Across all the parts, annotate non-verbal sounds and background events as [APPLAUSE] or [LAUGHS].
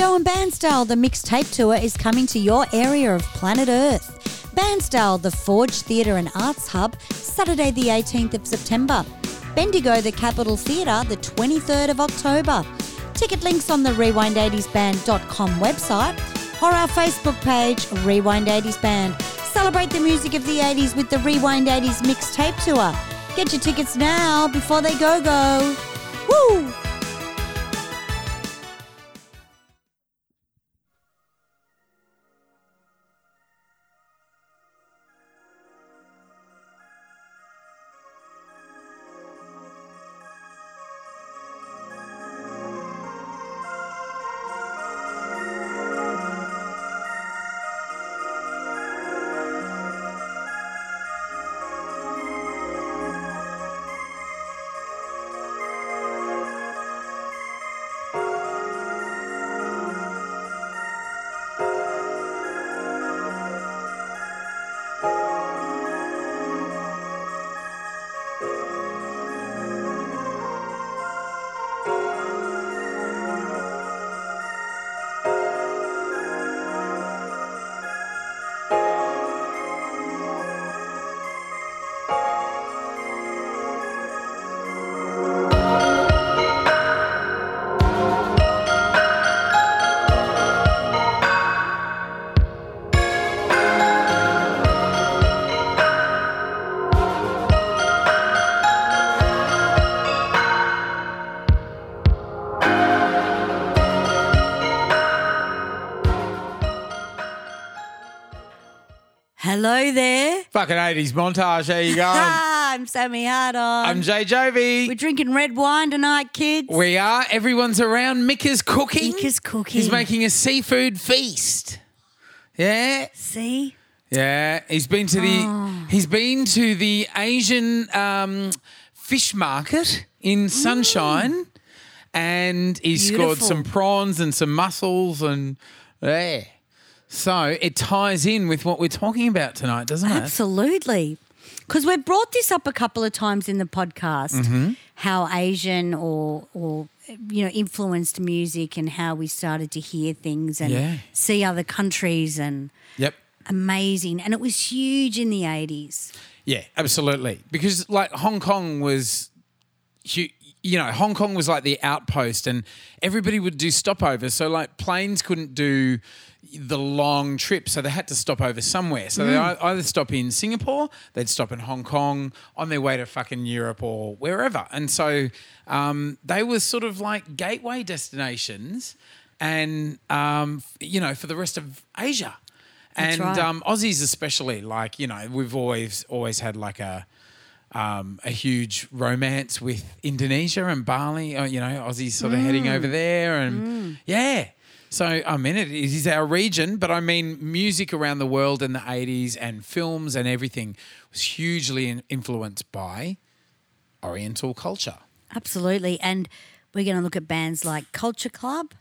Bendigo and Bairnsdale, the mixtape tour, is coming to your area of planet Earth. Bairnsdale, the Forge Theatre and Arts Hub, Saturday the 18th of September. Bendigo, the Capital Theatre, the 23rd of October. Ticket links on the rewind80sband.com website or our Facebook page, Rewind 80s Band. Celebrate the music of the 80s with the Rewind 80s mixtape tour. Get your tickets now before they go go. Woo! Hello there. Fucking 80s montage. How you going? [LAUGHS] Ah, I'm Sammy HardOn. I'm Jay Jovi. We're drinking red wine tonight, kids. We are. Everyone's around. Mick is cooking. Mick is cooking. He's making a seafood feast. Yeah. See? Yeah. He's been to the Oh. he's been to the Asian um, fish market in Sunshine and he scored Beautiful. some prawns and some mussels and yeah. So it ties in with what we're talking about tonight, doesn't it? Absolutely. Because we've brought this up a couple of times in the podcast, Mm-hmm. how Asian or or you know influenced music and how we started to hear things and Yeah. see other countries and Yep. amazing. And it was huge in the eighties. Yeah, absolutely. Because like Hong Kong was, you know, Hong Kong was like the outpost, and everybody would do stopovers. So like planes couldn't do the long trip, so they had to stop over somewhere. So they either stop in Singapore, they'd stop in Hong Kong on their way to fucking Europe or wherever. And so um, they were sort of like gateway destinations, and um, you know, for the rest of Asia. That's and right. um, Aussies especially, like you know, we've always always had like a um, a huge romance with Indonesia and Bali. uh, You know, Aussies sort of heading over there, and yeah. So I mean, it is our region, but I mean, music around the world in the '80s and films and everything was hugely influenced by Oriental culture. Absolutely. And we're going to look at bands like Culture Club.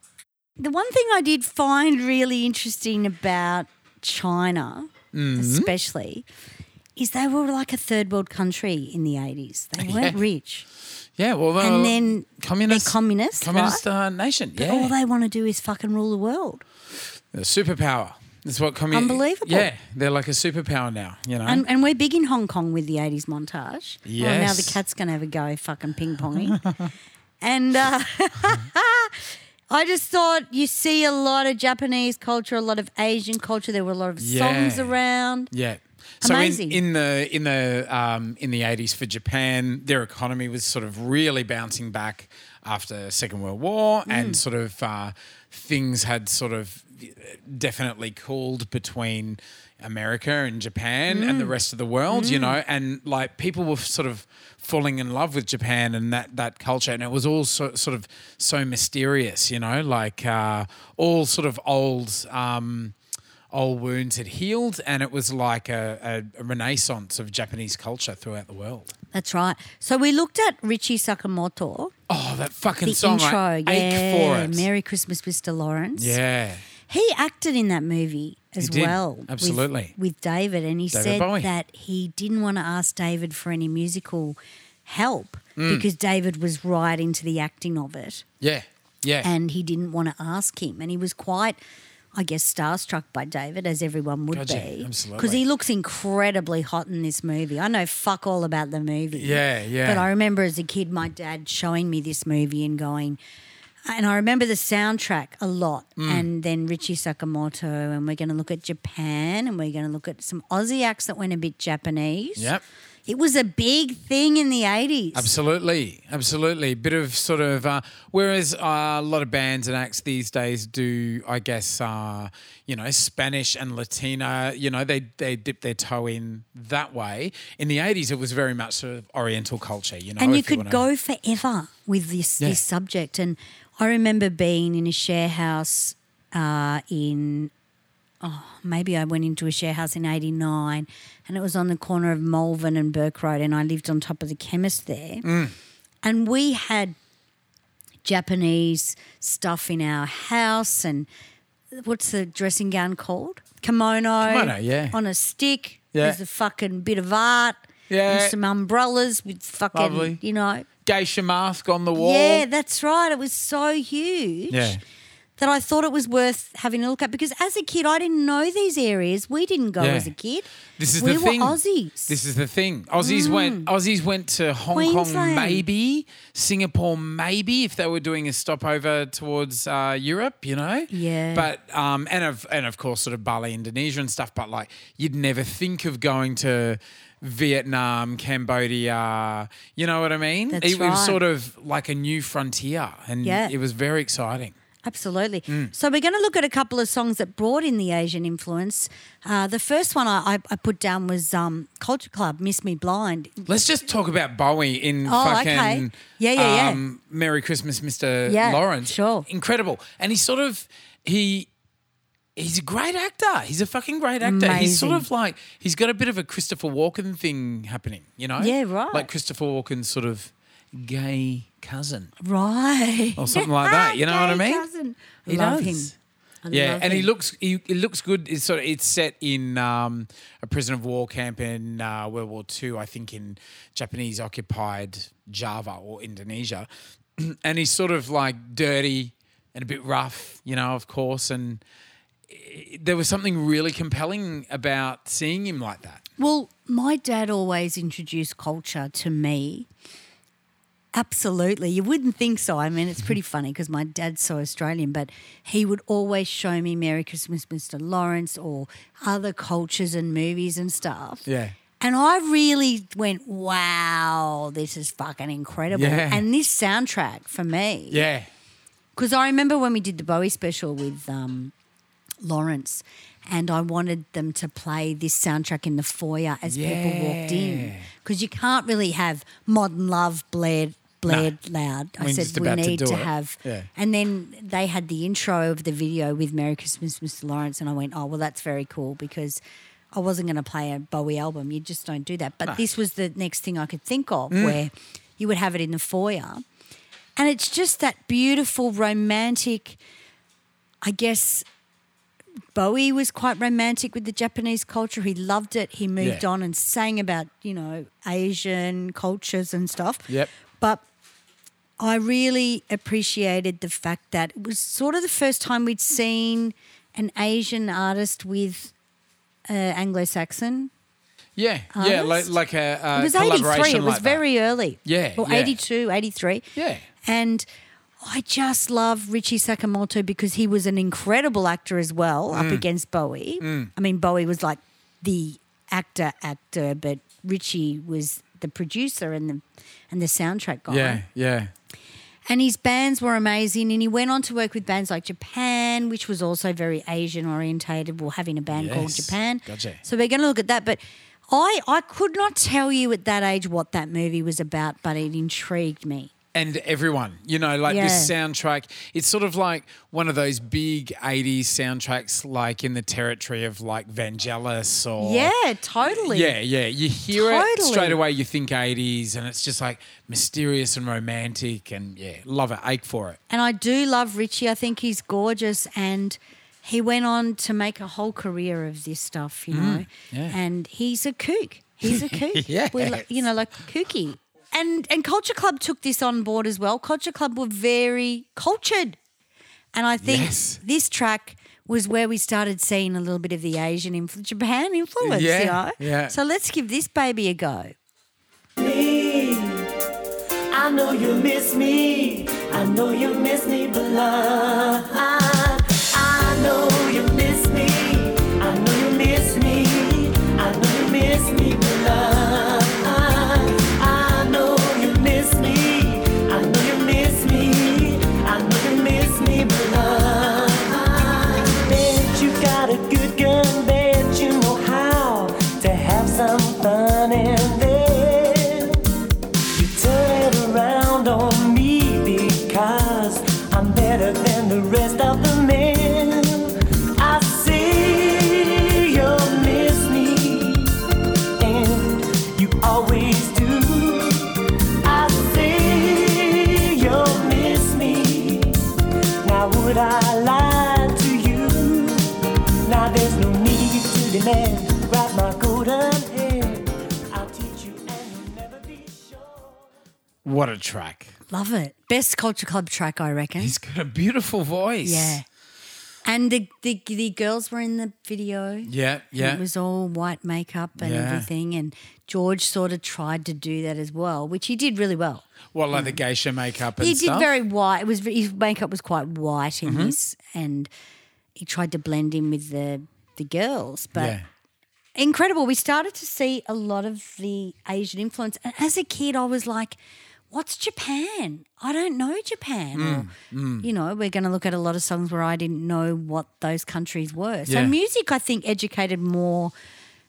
The one thing I did find really interesting about China, Mm-hmm. especially, is they were like a third world country in the 80s. They [LAUGHS] weren't Yeah. rich. Yeah, well, And uh, then communist, they're communist, communist uh, nation. But yeah, all they want to do is fucking rule the world. The superpower. That's what communist. Unbelievable. Yeah, they're like a superpower now. You know. And, and we're big in Hong Kong with the 80s montage. Yes. Well, now the cat's going to have a go fucking ping ponging. [LAUGHS] and uh, [LAUGHS] I just thought you see a lot of Japanese culture, a lot of Asian culture. There were a lot of songs around. Yeah. So Amazing. in, in the in the um, in the eighties for Japan, their economy was sort of really bouncing back after Second World War, Mm. and sort of uh, things had sort of definitely cooled between America and Japan and the Mm. rest of the world, you know, and like people were sort of falling in love with Japan and that that culture, and it was all so, sort of so mysterious, you know, like uh, all sort of old. Um, old wounds had healed, and it was like a, a, renaissance of Japanese culture throughout the world. That's right. So we looked at Richie Sakamoto, Oh, that fucking the song! intro. I yeah. Merry Christmas, Mr. Lawrence. yeah, He acted in that movie as well. with- absolutely. With, David. And he David said Bowie. that he didn't want to ask David for any musical help Mm. because David was right into the acting of it. yeah, Yeah. and he didn't want to ask him, and he was quite. I guess starstruck by David, as everyone would Gotcha, be, absolutely. because he looks incredibly hot in this movie. I know fuck all about the movie, Yeah, yeah. but I remember as a kid, my dad showing me this movie and going, and I remember the soundtrack a lot. Mm. And then Richie Sakamoto, and we're going to look at Japan, and we're going to look at some Aussie acts that went a bit Japanese. Yep. It was a big thing in the 80s. Absolutely, absolutely. Bit of sort of, uh, whereas uh, a lot of bands and acts these days do, I guess, uh, you know, Spanish and Latina. You know, they they dip their toe in that way. In the eighties, it was very much sort of Oriental culture. You know, and you could wanna- go forever with this Yeah. this subject. And I remember being in a share house uh, in oh maybe I went into a share house in '89, and it was on the corner of Malvern and Burke Road, and I lived on top of the chemist there, Mm. and we had Japanese stuff in our house and. What's the dressing gown called? Kimono. Kimono, yeah. On a stick. Yeah. There's a fucking bit of art. Yeah. Some umbrellas with fucking, Lovely. you know, geisha mask on the wall. yeah, that's right. It was so huge Yeah. That I thought it was worth having a look at because as a kid, I didn't know these areas. We didn't go Yeah. as a kid. This is we the were thing. Aussies. This is the thing. Aussies went. Aussies went to Hong Kong, maybe Singapore, maybe if they were doing a stopover towards uh, Europe. You know. Yeah. But um, and of and of course, sort of Bali, Indonesia, and stuff. But like, you'd never think of going to. Vietnam, Cambodia, you know what I mean? That's it was sort of like a new frontier, and Yeah. it was very exciting. Absolutely. Mm. So we're going to look at a couple of songs that brought in the Asian influence. Uh, the first one I, I, put down was um, Culture Club, Miss Me Blind. Let's just talk about Bowie in Oh, fucking okay. Yeah, yeah, yeah. um, Merry Christmas, Mr. Yeah, Lawrence. sure. Incredible. And he's sort of he he's a great actor. He's a fucking great actor. He's sort of like he's got a bit of a Christopher Walken thing happening, you know? Yeah, right. Like Christopher Walken sort of gay cousin. Right. Or something like that, you know what I mean? cousin. He love does. him. I Yeah, love and he him. looks he, it looks good. It's sort of it's set in um, a prison of war camp in uh, World War II, I think in Japanese occupied Java or Indonesia, [CLEARS THROAT] and he's sort of like dirty and a bit rough, you know, of course. And there was something really compelling about seeing him like that. Well, my dad always introduced culture to me. Absolutely. You wouldn't think so. I mean, it's pretty funny because my dad's so Australian, but he would always show me Merry Christmas, Mr. Lawrence, or other cultures and movies and stuff. Yeah. And I really went, wow, this is fucking incredible. Yeah. And this soundtrack for me, Yeah, because I remember when we did the Bowie special with um, Lawrence, and I wanted them to play this soundtrack in the foyer as people walked in, because you can't really have "Modern Love" blared blared loud. I We're said just we about to need to, have, Yeah. and then they had the intro of the video with "Merry Christmas, Mr. Lawrence," and I went, "Oh well, that's very cool," because. I wasn't going to play a Bowie album. You just don't do that. But No. this was the next thing I could think of Mm. where you would have it in the foyer. And it's just that beautiful, romantic, I guess Bowie was quite romantic with the Japanese culture. He loved it. He moved Yeah. on and sang about, you know, Asian cultures and stuff. Yep. But I really appreciated the fact that it was sort of the first time we'd seen an Asian artist with uh, Anglo-Saxon. yeah, yeah. Like Artist? like a, a It was 83. It was like that. very early. Yeah, Or yeah. 82, 83. Yeah. And I just love Richie Sakamoto because he was an incredible actor as well Mm. up against Bowie. I mean, Bowie was like the actor, actor, but Richie was the producer and the and the soundtrack guy. Yeah, yeah. And his bands were amazing. And he went on to work with bands like Japan, which was also very Asian orientated. Well, having a band called Japan. Gotcha. So we're going to look at that. But I, I could not tell you at that age what that movie was about, but it intrigued me. And everyone, you know, like this soundtrack. It's sort of like one of those big '80s soundtracks, like in the territory of like Vangelis or Yeah, totally. yeah, yeah. You hear it Totally. straight away. You think '80s, and it's just like mysterious and romantic, and yeah, love it. Ache for it. And I do love Richie. I think he's gorgeous. And he went on to make a whole career of this stuff, you know. Mm, yeah. And he's a kook. He's a [LAUGHS] kook. Yes. We lo- you know, like kooky. And and Culture Club took this on board as well. Culture Club were very cultured, and I think Yes. this track was where we started seeing a little bit of the Asian influ- Japan influence. Yeah, you know? yeah. So let's give this baby a go. me. I know you miss me. I know you miss me, blood. I know What a track. Love it. Best Culture Club track, I reckon. He's got a beautiful voice. yeah. And the, the the girls were in the video. Yeah, yeah. It was all white makeup and Yeah. everything. And George sort of tried to do that as well, which he did really well. What, like the geisha makeup and He stuff? did very white. It was his makeup was quite white Mm-hmm. in this, and he tried to blend in with the the girls. But yeah. incredible. We started to see a lot of the Asian influence. And as a kid, I was like, what's Japan? I don't know Japan. Mm, or, you know, we're going to look at a lot of songs where I didn't know what those countries were. So Yeah. music, I think, educated more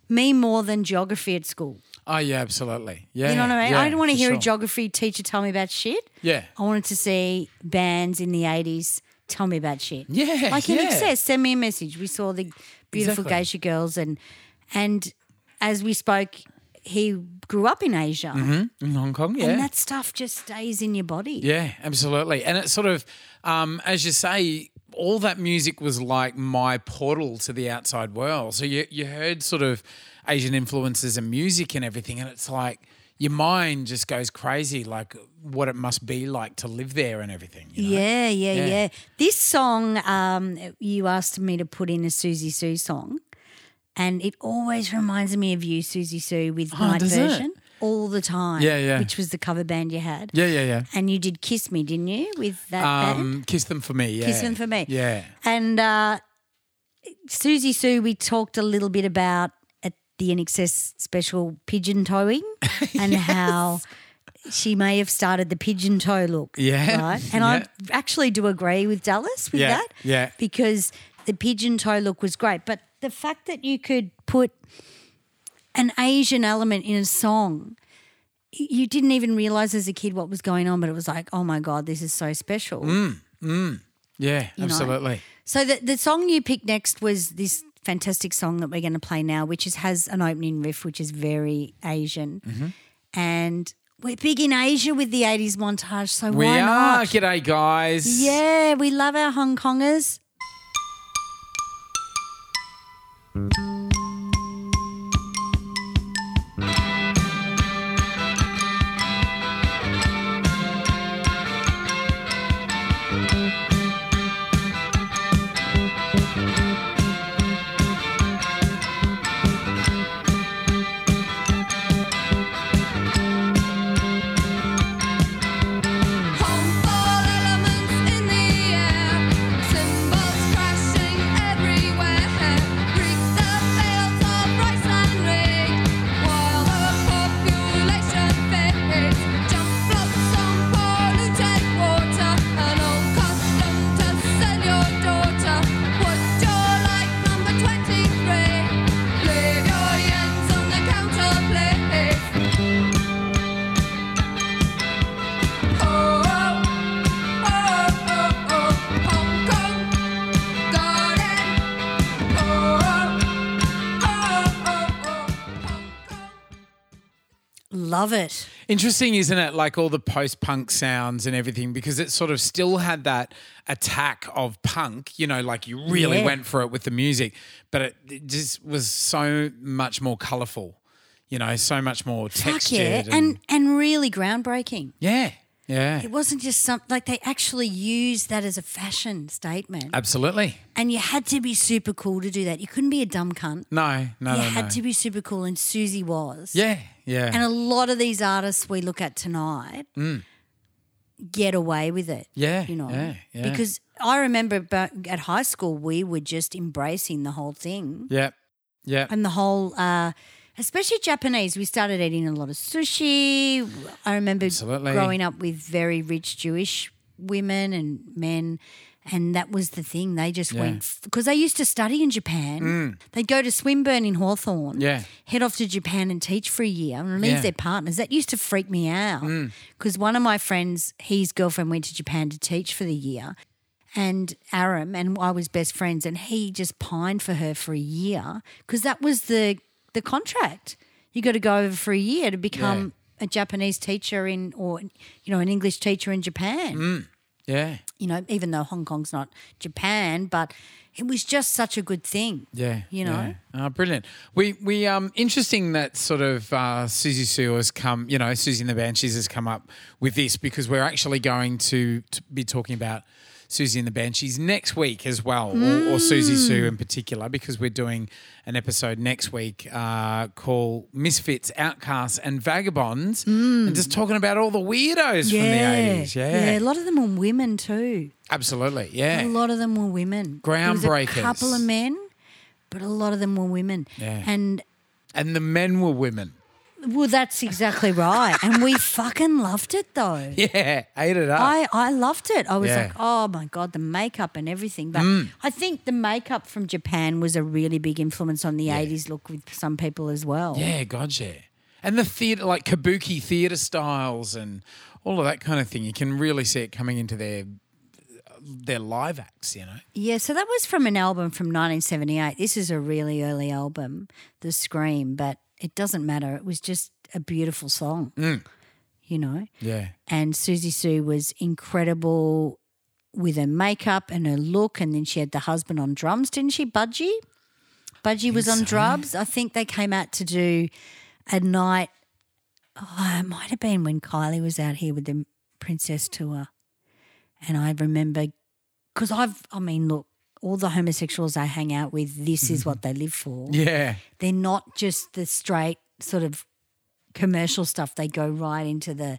me more than geography at school. Oh, yeah, absolutely. Yeah. You know what I mean? yeah, I didn't want to hear a geography teacher tell me about shit. Yeah. I wanted to see bands in the 80s tell me about shit. Yeah, Like in yeah. INXS, send me a message. We saw the beautiful Exactly. geisha girls and and as we spoke, he grew up in Asia. In Hong Kong, yeah. And that stuff just stays in your body. Yeah, absolutely. And it's sort of, um, as you say, all that music was like my portal to the outside world. So you, you heard sort of Asian influences and music and everything, and it's like your mind just goes crazy, like what it must be like to live there and everything. you know? Yeah, yeah, Yeah. yeah, This song, um, you asked me to put in a Siouxsie Sioux song, and it always reminds me of you, Siouxsie Sioux, with Oh, night does it? version all the time. Yeah, yeah. Which was the cover band you had. Yeah, yeah, yeah. And you did Kiss Me, didn't you, with that band? Um, kiss them for me. Yeah. Kiss Them for Me. Yeah. And uh, Siouxsie Sioux, we talked a little bit about at the INXS special pigeon toeing [LAUGHS] and how she may have started the pigeon toe look. Yeah. Right. And Yeah. I actually do agree with Dallas with Yeah, that. yeah. Because the pigeon toe look was great. But the fact that you could put an Asian element in a song, you didn't even realize as a kid what was going on, but it was like, oh my God, this is so special. Mm. Yeah, know. absolutely. So the the song you picked next was this fantastic song that we're going to play now, which is has an opening riff which is very Asian, Mm-hmm. and we're big in Asia with the '80s montage. So We why are. not? G'day, guys. Yeah, we love our Hong Kongers. Harmful Love it. Interesting, isn't it? Like all the post punk sounds and everything, because it sort of still had that attack of punk, you know, like you really Yeah. went for it with the music, but it, it just was so much more colorful. You know, so much more textured. yeah, and and really groundbreaking. yeah, yeah, It wasn't just some like they actually used that as a fashion statement, absolutely. and you had to be super cool to do that. You couldn't be a dumb cunt. No, no, you no, had no. to be super cool, and Siouxsie was. yeah, yeah, And a lot of these artists we look at tonight get away with it. Yeah, You know, yeah, yeah. because I remember at high school we were just embracing the whole thing yeah, yeah. and the whole, uh, especially Japanese. We started eating a lot of sushi. I remember Absolutely. growing up with very rich Jewish women and men. And that was the thing. They just Yeah. went because they used to study in Japan. Mm. They'd go to Swinburne in Hawthorn, Yeah. head off to Japan and teach for a year and leave Yeah. their partners. That used to freak me out mm. because one of my friends, his girlfriend went to Japan to teach for the year, and Aram and I was best friends, and he just pined for her for a year because that was the the contract. You got to go over for a year to become a Japanese teacher in, or you know, an English teacher in Japan. Mm. Yeah, You know, even though Hong Kong's not Japan, but it was just such a good thing. yeah. you know. yeah. Oh, brilliant. We we um interesting that sort of uh, Siouxsie Sioux has come. You know, Siouxsie and the Banshees has come up with this because we're actually going to, to be talking about. Siouxsie and the Banshees next week as well, or, or Siouxsie Sioux in particular, because we're doing an episode next week uh, called Misfits, Outcasts, and Vagabonds, and just talking about all the weirdos from the 80s. Yeah, a lot of them were women too. absolutely. Yeah. A lot of them were women. Was a couple of men, but a lot of them were women. Yeah. And And the men were women. Well, that's exactly right. and we [LAUGHS] fucking loved it though. Yeah, ate it up. I, I loved it. I was Yeah. like, oh my God, the makeup and everything. But Mm. I think the makeup from Japan was a really big influence on the 80s look with some people as well. yeah, God, yeah. And the theatre, like kabuki theatre styles and all of that kind of thing, you can really see it coming into their their live acts, you know. Yeah, so that was from an album from 1978. This is a really early album, The Scream, but it doesn't matter. It was just a beautiful song, Mm. you know? Yeah. And Siouxsie Sioux was incredible with her makeup and her look. And then she had the husband on drums, didn't she? Budgie? Budgie was on so. drums. I think they came out to do a night. Oh, it might have been when Kylie was out here with the Princess Tour. And I remember, because I've, I mean, look, all the homosexuals I hang out with, this is what they live for. Yeah. They're not just the straight sort of commercial stuff. They go right into the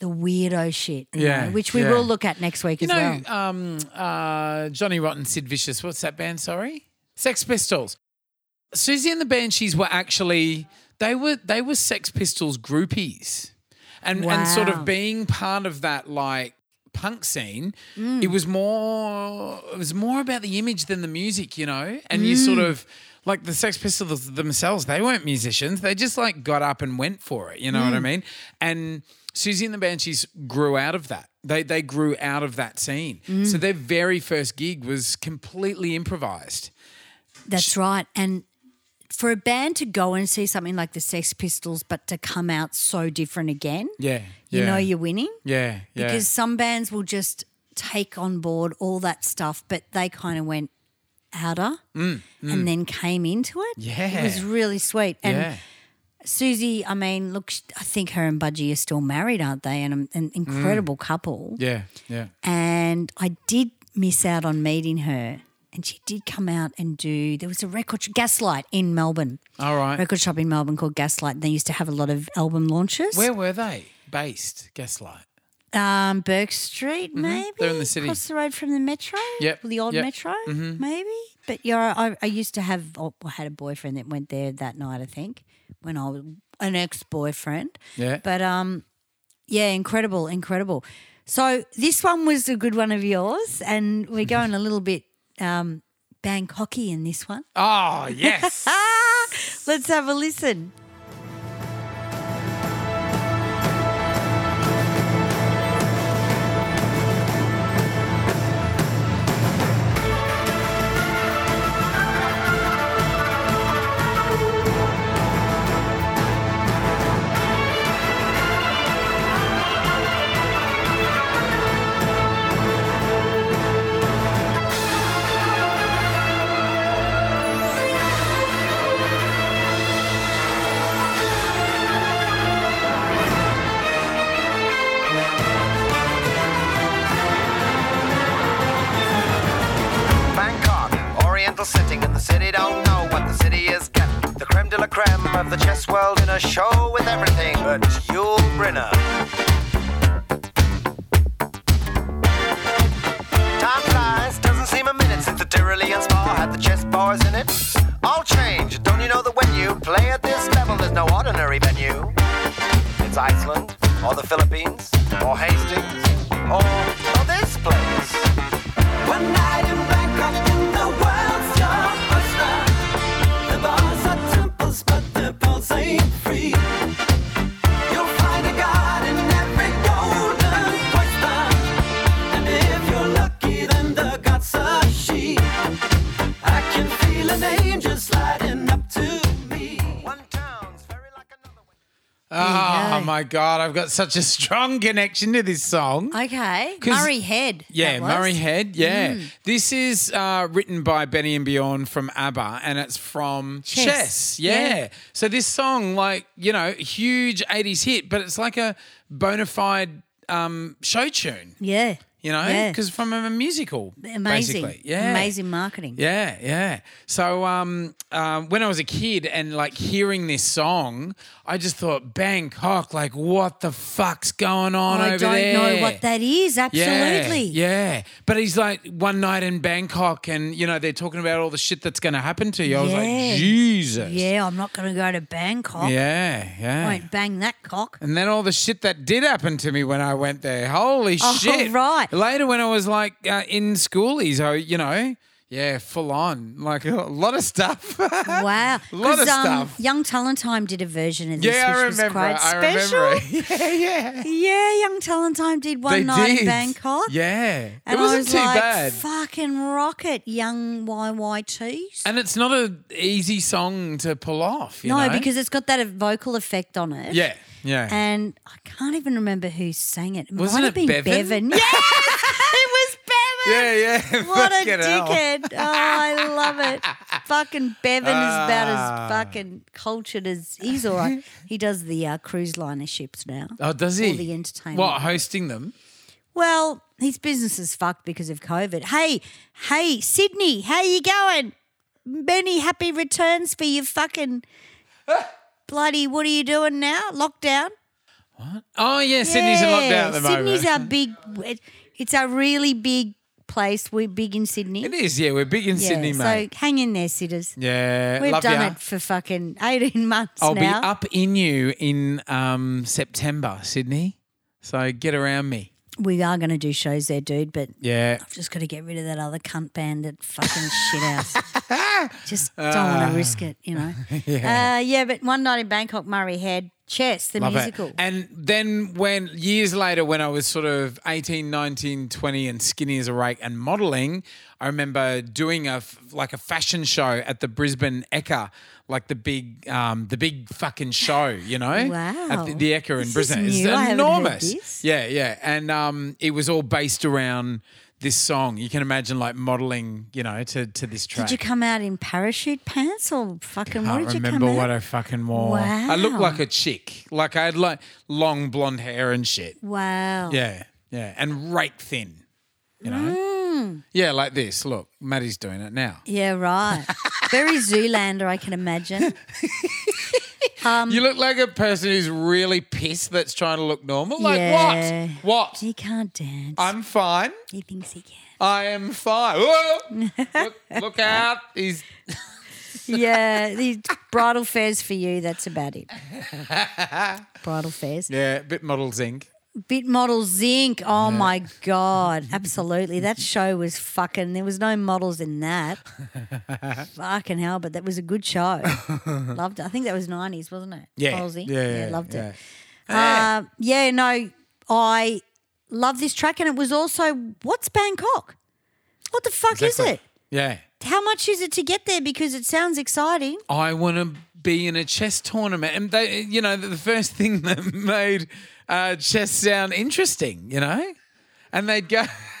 the weirdo shit, Yeah, know, which we yeah. will look at next week You as know, well. um, uh, Johnny Rotten, Sid Vicious, what's that band, sorry? Sex Pistols. Siouxsie and the Banshees were actually they were they were Sex Pistols groupies. And and sort of being part of that like punk scene, Mm. it was more it was more about the image than the music, you know? And you sort Mm. of like the Sex Pistols themselves, they weren't musicians. They just like got up and went for it, you know Mm. what I mean? And Siouxsie and the Banshees grew out of that. They they grew out of that scene. Mm. So their very first gig was completely improvised. That's right. And for a band to go and see something like the Sex Pistols, but to come out so different again, Yeah. you yeah. know you're winning. Yeah. Yeah. Because some bands will just take on board all that stuff, but they kind of went outer and then came into it. Mm, Yeah. It was really sweet. And yeah. Siouxsie, I mean, look, I think her and Budgie are still married, aren't they? And an, incredible couple. Mm. Yeah. Yeah. And I did miss out on meeting her. And she did come out and do, there was a record, sh- Gaslight in Melbourne. All right. Record shop in Melbourne called Gaslight. They used to have a lot of album launches. Where were they based? Gaslight. Um, Bourke Street, maybe. Mm-hmm. They're in the city. Across the road from the metro. Yep, The old yep. Mm-hmm. metro, maybe. But yeah, I, I used to have, oh, I had a boyfriend that went there that night, I think, when I was an ex boyfriend. Yeah. But um, yeah, incredible, incredible. So this one was a good one of yours, and we're going [LAUGHS] a little bit um, Bangkoky in this one. Oh yes. [LAUGHS] Let's have a listen. I've got such a strong connection to this song. Okay. Murray Head. Yeah. Mm. Murray Head. Yeah, this is uh, written by Benny and Bjorn from ABBA, and it's from Chess. Chess. Yeah. Yeah. So this song, like you know, huge '80s hit, but it's like a bona fide um, show tune. Yeah. You know, Yeah. because from a musical, Amazing. basically. Yeah, Amazing marketing. Yeah, yeah. So um, um, when I was a kid and like hearing this song, I just thought Bangkok, like what the fuck's going on I over don't know what that is. Absolutely. Yeah, yeah. But he's like one night in Bangkok, and you know they're talking about all the shit that's going to happen to you. I was Yeah. like, Jesus. Yeah, I'm not going to go to Bangkok. Yeah, yeah. Won't bang that cock. And then all the shit that did happen to me when I went there. Holy Oh, shit! right. Later, when I was like uh, in schoolies, I you know, yeah, full on, like [LAUGHS] a lot of stuff. [LAUGHS] Wow. A lot of um, stuff. Young Talent Time did a version of this, yeah, I which was quite I special. remember. [LAUGHS] Yeah, yeah. Yeah, Young Talent Time did one they night did. in Bangkok. Yeah, And it wasn't I was too like, bad. fucking rocket, young YYTs. And it's not an easy song to pull off. You no, know? because it's got that vocal effect on it. yeah, yeah. And I can't even remember who sang it. It Wasn't might have it been Bevan? Bevan. Yes, it was Bevan. Yeah, [LAUGHS] yeah. [LAUGHS] What a Fucking hell. dickhead. [LAUGHS] Oh, I love it. Fucking Bevan is about Ah. as fucking cultured as he's all right. He does the uh, cruise liner ships now. Oh, does All he? the entertainment. What hosting them? Well, his business is fucked because of COVID. Hey, hey, Sydney, how you going? Many happy returns for you fucking bloody. What are you doing now? Lockdown. What? Oh yeah, Sydney's in lockdown at the moment. Sydney's our big. It's a really big place. We're big in Sydney. It is, yeah. We're big in Yeah, Sydney, mate. So hang in there, sitters. yeah, We've done ya. it for fucking eighteen [LAUGHS] months I'll now. be up in you in um, September, Sydney. So get around me. We are going to do shows there, dude. But Yeah. I've just got to get rid of that other cunt band at fucking shit house. [LAUGHS] just don't want to risk it, you know. [LAUGHS] yeah. Uh, yeah, but one night in Bangkok, Murray Head, Chess, the Love musical. it. And then when years later, when I was sort of 18, 19, 20 and skinny as a rake and modeling, I remember doing a f- like a fashion show at the Brisbane Ekka, like the big um, the big fucking show, you know? Wow. [LAUGHS] At the, the Ekka in This is Brisbane. It's enormous. Yeah, yeah. And um, it was all based around this song. You can imagine like modeling, you know, to, to this track. did you come out in parachute pants or fucking what can't did you remember what? I fucking wore. Wow. I looked like a chick. Like I had like long blonde hair and shit. wow. Yeah, yeah, and rake thin. You know. Mm. Yeah, like this. Look, Maddie's doing it now. Yeah, right. [LAUGHS] Very Zoolander, I can imagine. [LAUGHS] Um, you look like a person who's really pissed that's trying to look normal. Like Yeah. what? What? He can't dance. I'm fine. he thinks he can. I am fine. [LAUGHS] Look, look out. He's [LAUGHS] Yeah, the bridal fairs for you. That's about it. bridal fairs. yeah, a bit Models Inc. Bit Models Inc. Oh my god, [LAUGHS] absolutely. That show was fucking. There was no models in that. [LAUGHS] fucking hell, but that was a good show. [LAUGHS] loved it. I think that was nineties, wasn't it? Yeah. Models Inc? Yeah, yeah, loved it. yeah. Uh, yeah, no, I love this track, and it was also what's Bangkok? What the fuck Exactly. is it? Yeah. How much is it to get there? Because it sounds exciting. I want to be in a chess tournament. And they, you know, the first thing that made uh, chess sound interesting, you know? And they'd go, [LAUGHS]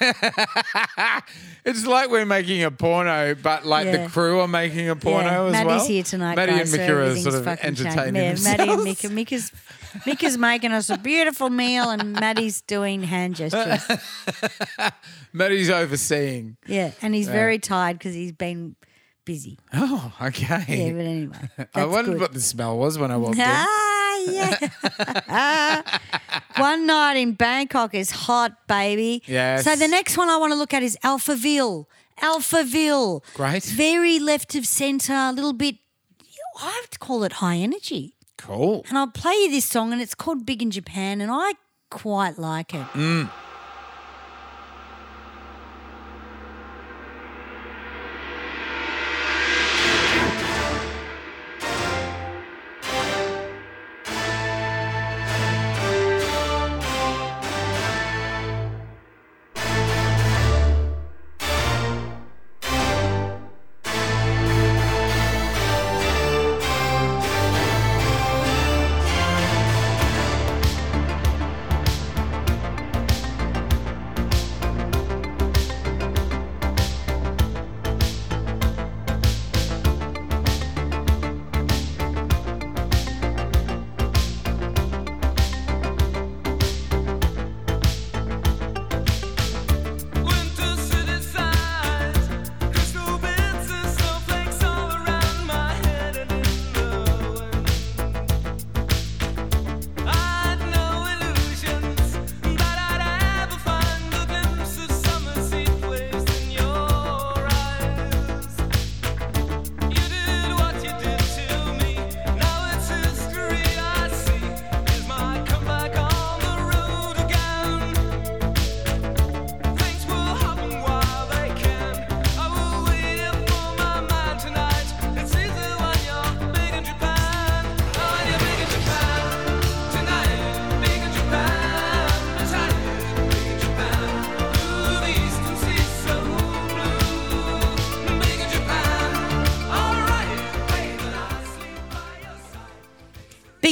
it's like we're making a porno, but like Yeah. the crew are making a porno as Maddie's well. here tonight, Maddie guys, and so Mika are everything's sort of fucking changed. entertaining Yeah. Maddie and Mika. Mika's, Mika's making us a beautiful meal, and Maddie's doing hand gestures. [LAUGHS] Maddie's overseeing. Yeah, and he's very tired because he's been busy. Oh, okay. Yeah, but anyway. [LAUGHS] I that's wondered good. what the smell was when I walked in. Ah, yeah. [LAUGHS] one night in Bangkok is hot, baby. Yes. So the next one I want to look at is Alphaville. Alphaville. Great. Very left of centre, a little bit, I have to call it high energy. Cool. And I'll play you this song, and it's called Big in Japan, and I quite like it. Winter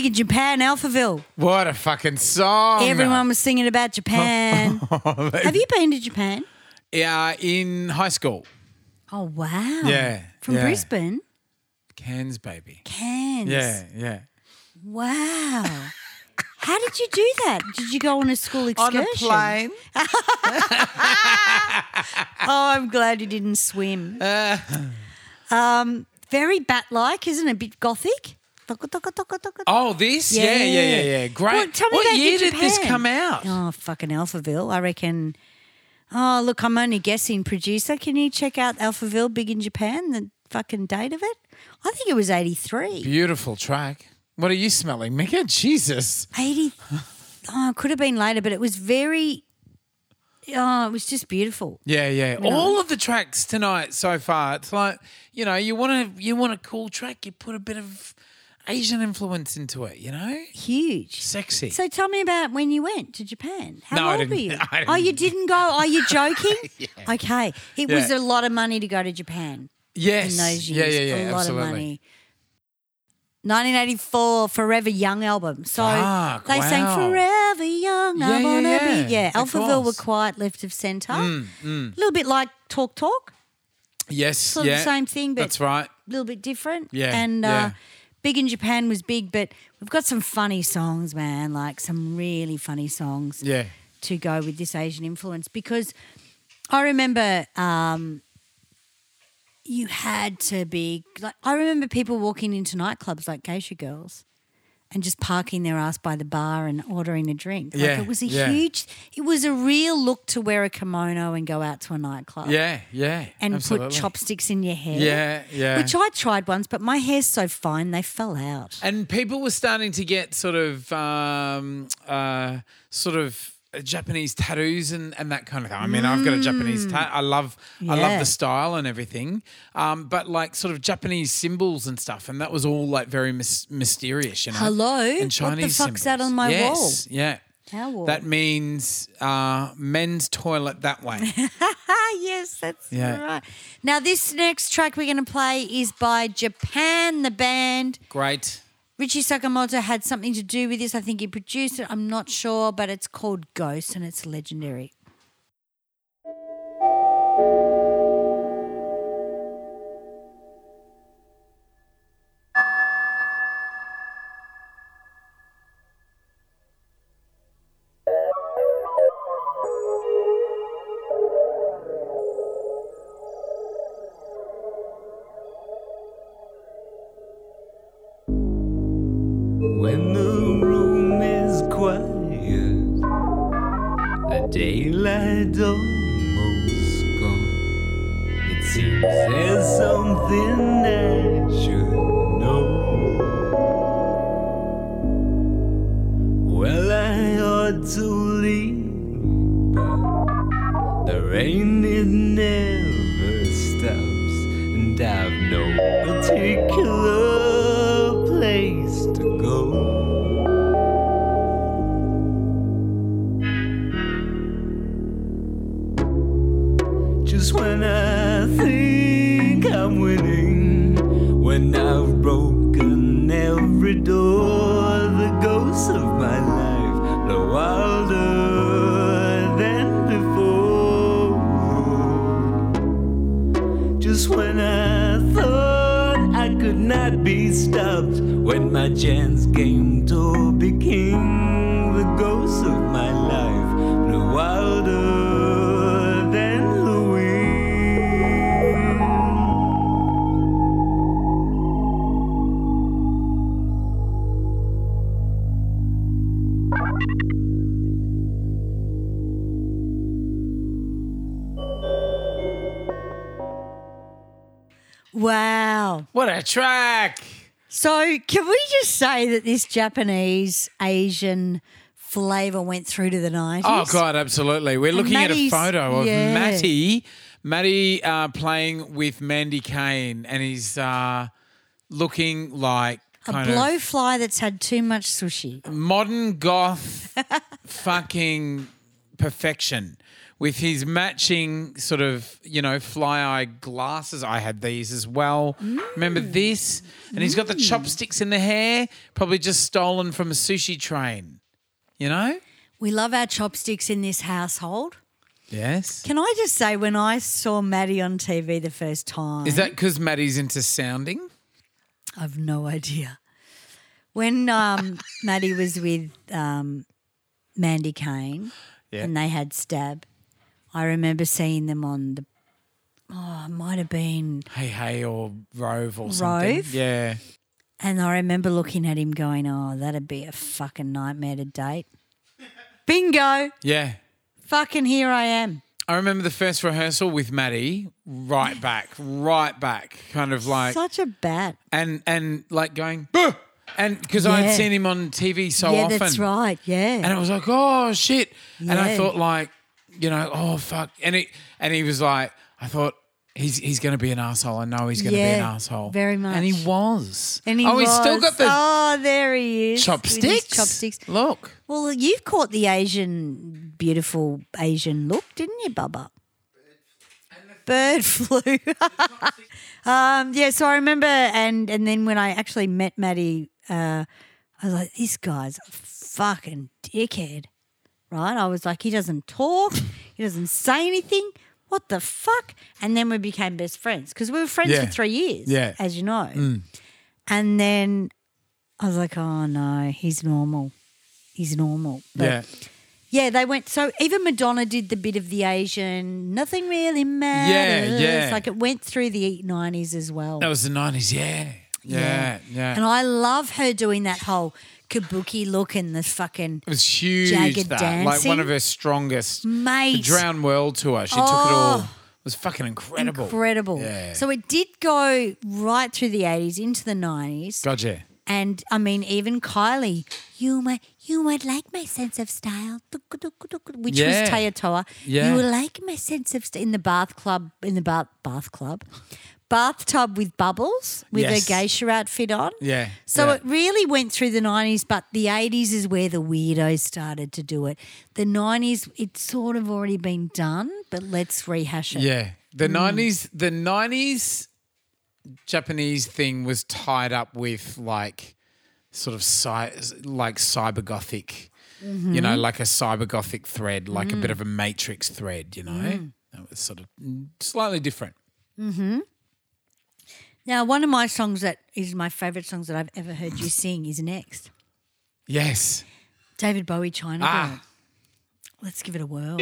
Big in Japan, Alphaville. What a fucking song. Everyone was singing about Japan. [LAUGHS] Have you been to Japan? Yeah, in high school. Oh, wow. Yeah, From yeah. Brisbane? Cairns, baby. Cairns. Yeah, yeah. Wow. How did you do that? Did you go on a school excursion? On a plane. [LAUGHS] Oh, I'm glad you didn't swim. um, very bat-like, isn't it? A bit gothic. Oh, this? Yeah, yeah, yeah, yeah. Great. Well, tell me what about year did this come out? Oh, fucking Alphaville. I reckon. Oh, look, I'm only guessing. Producer, can you check out Alphaville Big in Japan, the fucking date of it? I think it was 83. Beautiful track. What are you smelling, Mika? [LAUGHS] Jesus. 80. Oh, it could have been later, but it was very. Oh, it was just beautiful. Yeah, yeah. All of the tracks tonight so far, it's like you know, you want to you want a cool track, you put a bit of Asian influence into it. You know, Huge. sexy. So tell me about when you went to Japan. How No, I old were [LAUGHS] didn't- you? I Oh, you didn't. didn't go? Are you [LAUGHS] joking? Okay. It was Yeah. a lot of money to go to Japan yes. in those yeah, years. yeah, yeah. a lot absolutely. of money. 1984 Forever Young album. So Fuck, they sang wow. Forever Young. I Yeah, yeah, wanna yeah. be. Yeah, Of Alphaville were course. quite left of centre. Mm, A little bit like Talk Talk. Yes, Sort yeah. of the same thing, but That's right. a little bit different. Yeah, And uh, yeah. Big in Japan was big, but we've got some funny songs, man, like some really funny songs Yeah. to go with this Asian influence because I remember um, you had to be like I remember people walking into nightclubs like geisha girls and just parking their ass by the bar and ordering a drink. Like Yeah, it was a yeah. huge it was a real look to wear a kimono and go out to a nightclub. Yeah, yeah. And absolutely. put chopsticks in your hair. Yeah, yeah. Which I tried once, but my hair's so fine they fell out. And people were starting to get sort of, um, uh, sort of Japanese tattoos and, and that kind of thing. I mean, I've got a Japanese tat. I love, I love the style and everything. Um, but like sort of Japanese symbols and stuff, and that was all like very mys- mysterious, you know. Hello? And What the Chinese fuck's that on my yes, wall? Yeah. That means uh, men's toilet that way. [LAUGHS] Yes, that's Yeah. right. Now, this next track we're going to play is by Japan, the band. Great. Richie Sakamoto had something to do with this. I think he produced it. I'm not sure, but it's called Ghost and it's legendary. Daylight almost gone. It seems there's something I chance came to be king, the ghosts of my life blew wilder than the wind. Wow. What a track! So, can we just say that this Japanese Asian flavor went through to the 90s? Oh God, absolutely. We're looking at a photo of yeah. Matty, Matty uh, playing with Mandy Kane, and he's uh, looking like A blowfly that's had too much sushi. modern goth, [LAUGHS] fucking perfection. With his matching sort of, you know, fly eye glasses. I had these as well. Remember Mm. this? And he's got the chopsticks in the hair, probably just stolen from a sushi train. You know? We love our chopsticks in this household. Yes. Can I just say, when I saw Maddie on TV the first time, Is that because Maddie's into sounding? I've no idea. When um, [LAUGHS] Maddie was with um, Mandy Kane Yeah. and they had Stab, I remember seeing them on the. Oh, it might have been. Hey Hey or Rove or something. Rove? Yeah. And I remember looking at him going, oh, that'd be a fucking nightmare to date. Bingo. Yeah. Fucking here I am. I remember the first rehearsal with Maddie, right back, right back, kind of like Such a bat. and and like going, and because I Yeah. had seen him on TV so yeah, often, that's right. Yeah. and I was like, oh shit, and I Yeah. thought like, you know, oh fuck, and he and he was like, I thought. He's, he's going to be an asshole. I know he's going to be an asshole. very much. And he was. And he oh, he's still got the Oh, there he is. chopsticks. Chopsticks. Look. Well, you've caught the Asian, beautiful Asian look, didn't you, Bubba? Bird flu. [LAUGHS] um, yeah, so I remember, and and then when I actually met Maddie, uh, I was like, this guy's a fucking dickhead, right? I was like, he doesn't talk, he doesn't say anything. What the fuck? And then we became best friends because we were friends Yeah. for three years, Yeah. as you know. Mm. And then I was like, oh no, he's normal. He's normal. But Yeah. yeah, they went. So even Madonna did the bit of the Asian. Nothing really matters. yeah. Like it went through the nineties as well. That was the 90s. Yeah. Yeah. Yeah. And I love her doing that whole kabuki look and the fucking It was huge. Jagged that. Like one of her strongest. mate. The Drowned World tour. She took it oh. all. Oh. It was fucking incredible. Incredible. Yeah. So it did go right through the eighties into the nineties. Gotcha. And I mean, even Kylie, you might you might like my sense of style, which Yeah. was Tayatoa. Yeah. You will like my sense of st- in the bath club in the bath bath club, bathtub with bubbles with Yes. a geisha outfit on. Yeah. So yeah. it really went through the 90s, but the 80s is where the weirdos started to do it. The 90s, it's sort of already been done, but let's rehash it. Yeah. The Hmm. 90s, the 90s Japanese thing was tied up with like sort of cy- like cyber gothic, you Mm-hmm. know, like a cyber gothic thread, like Mm. a bit of a matrix thread, you know? That was sort of mm, slightly different. Now, one of my songs that is my favourite songs that I've ever heard you sing is next. Yes. David Bowie, China Ah. Girl. Let's give it a whirl.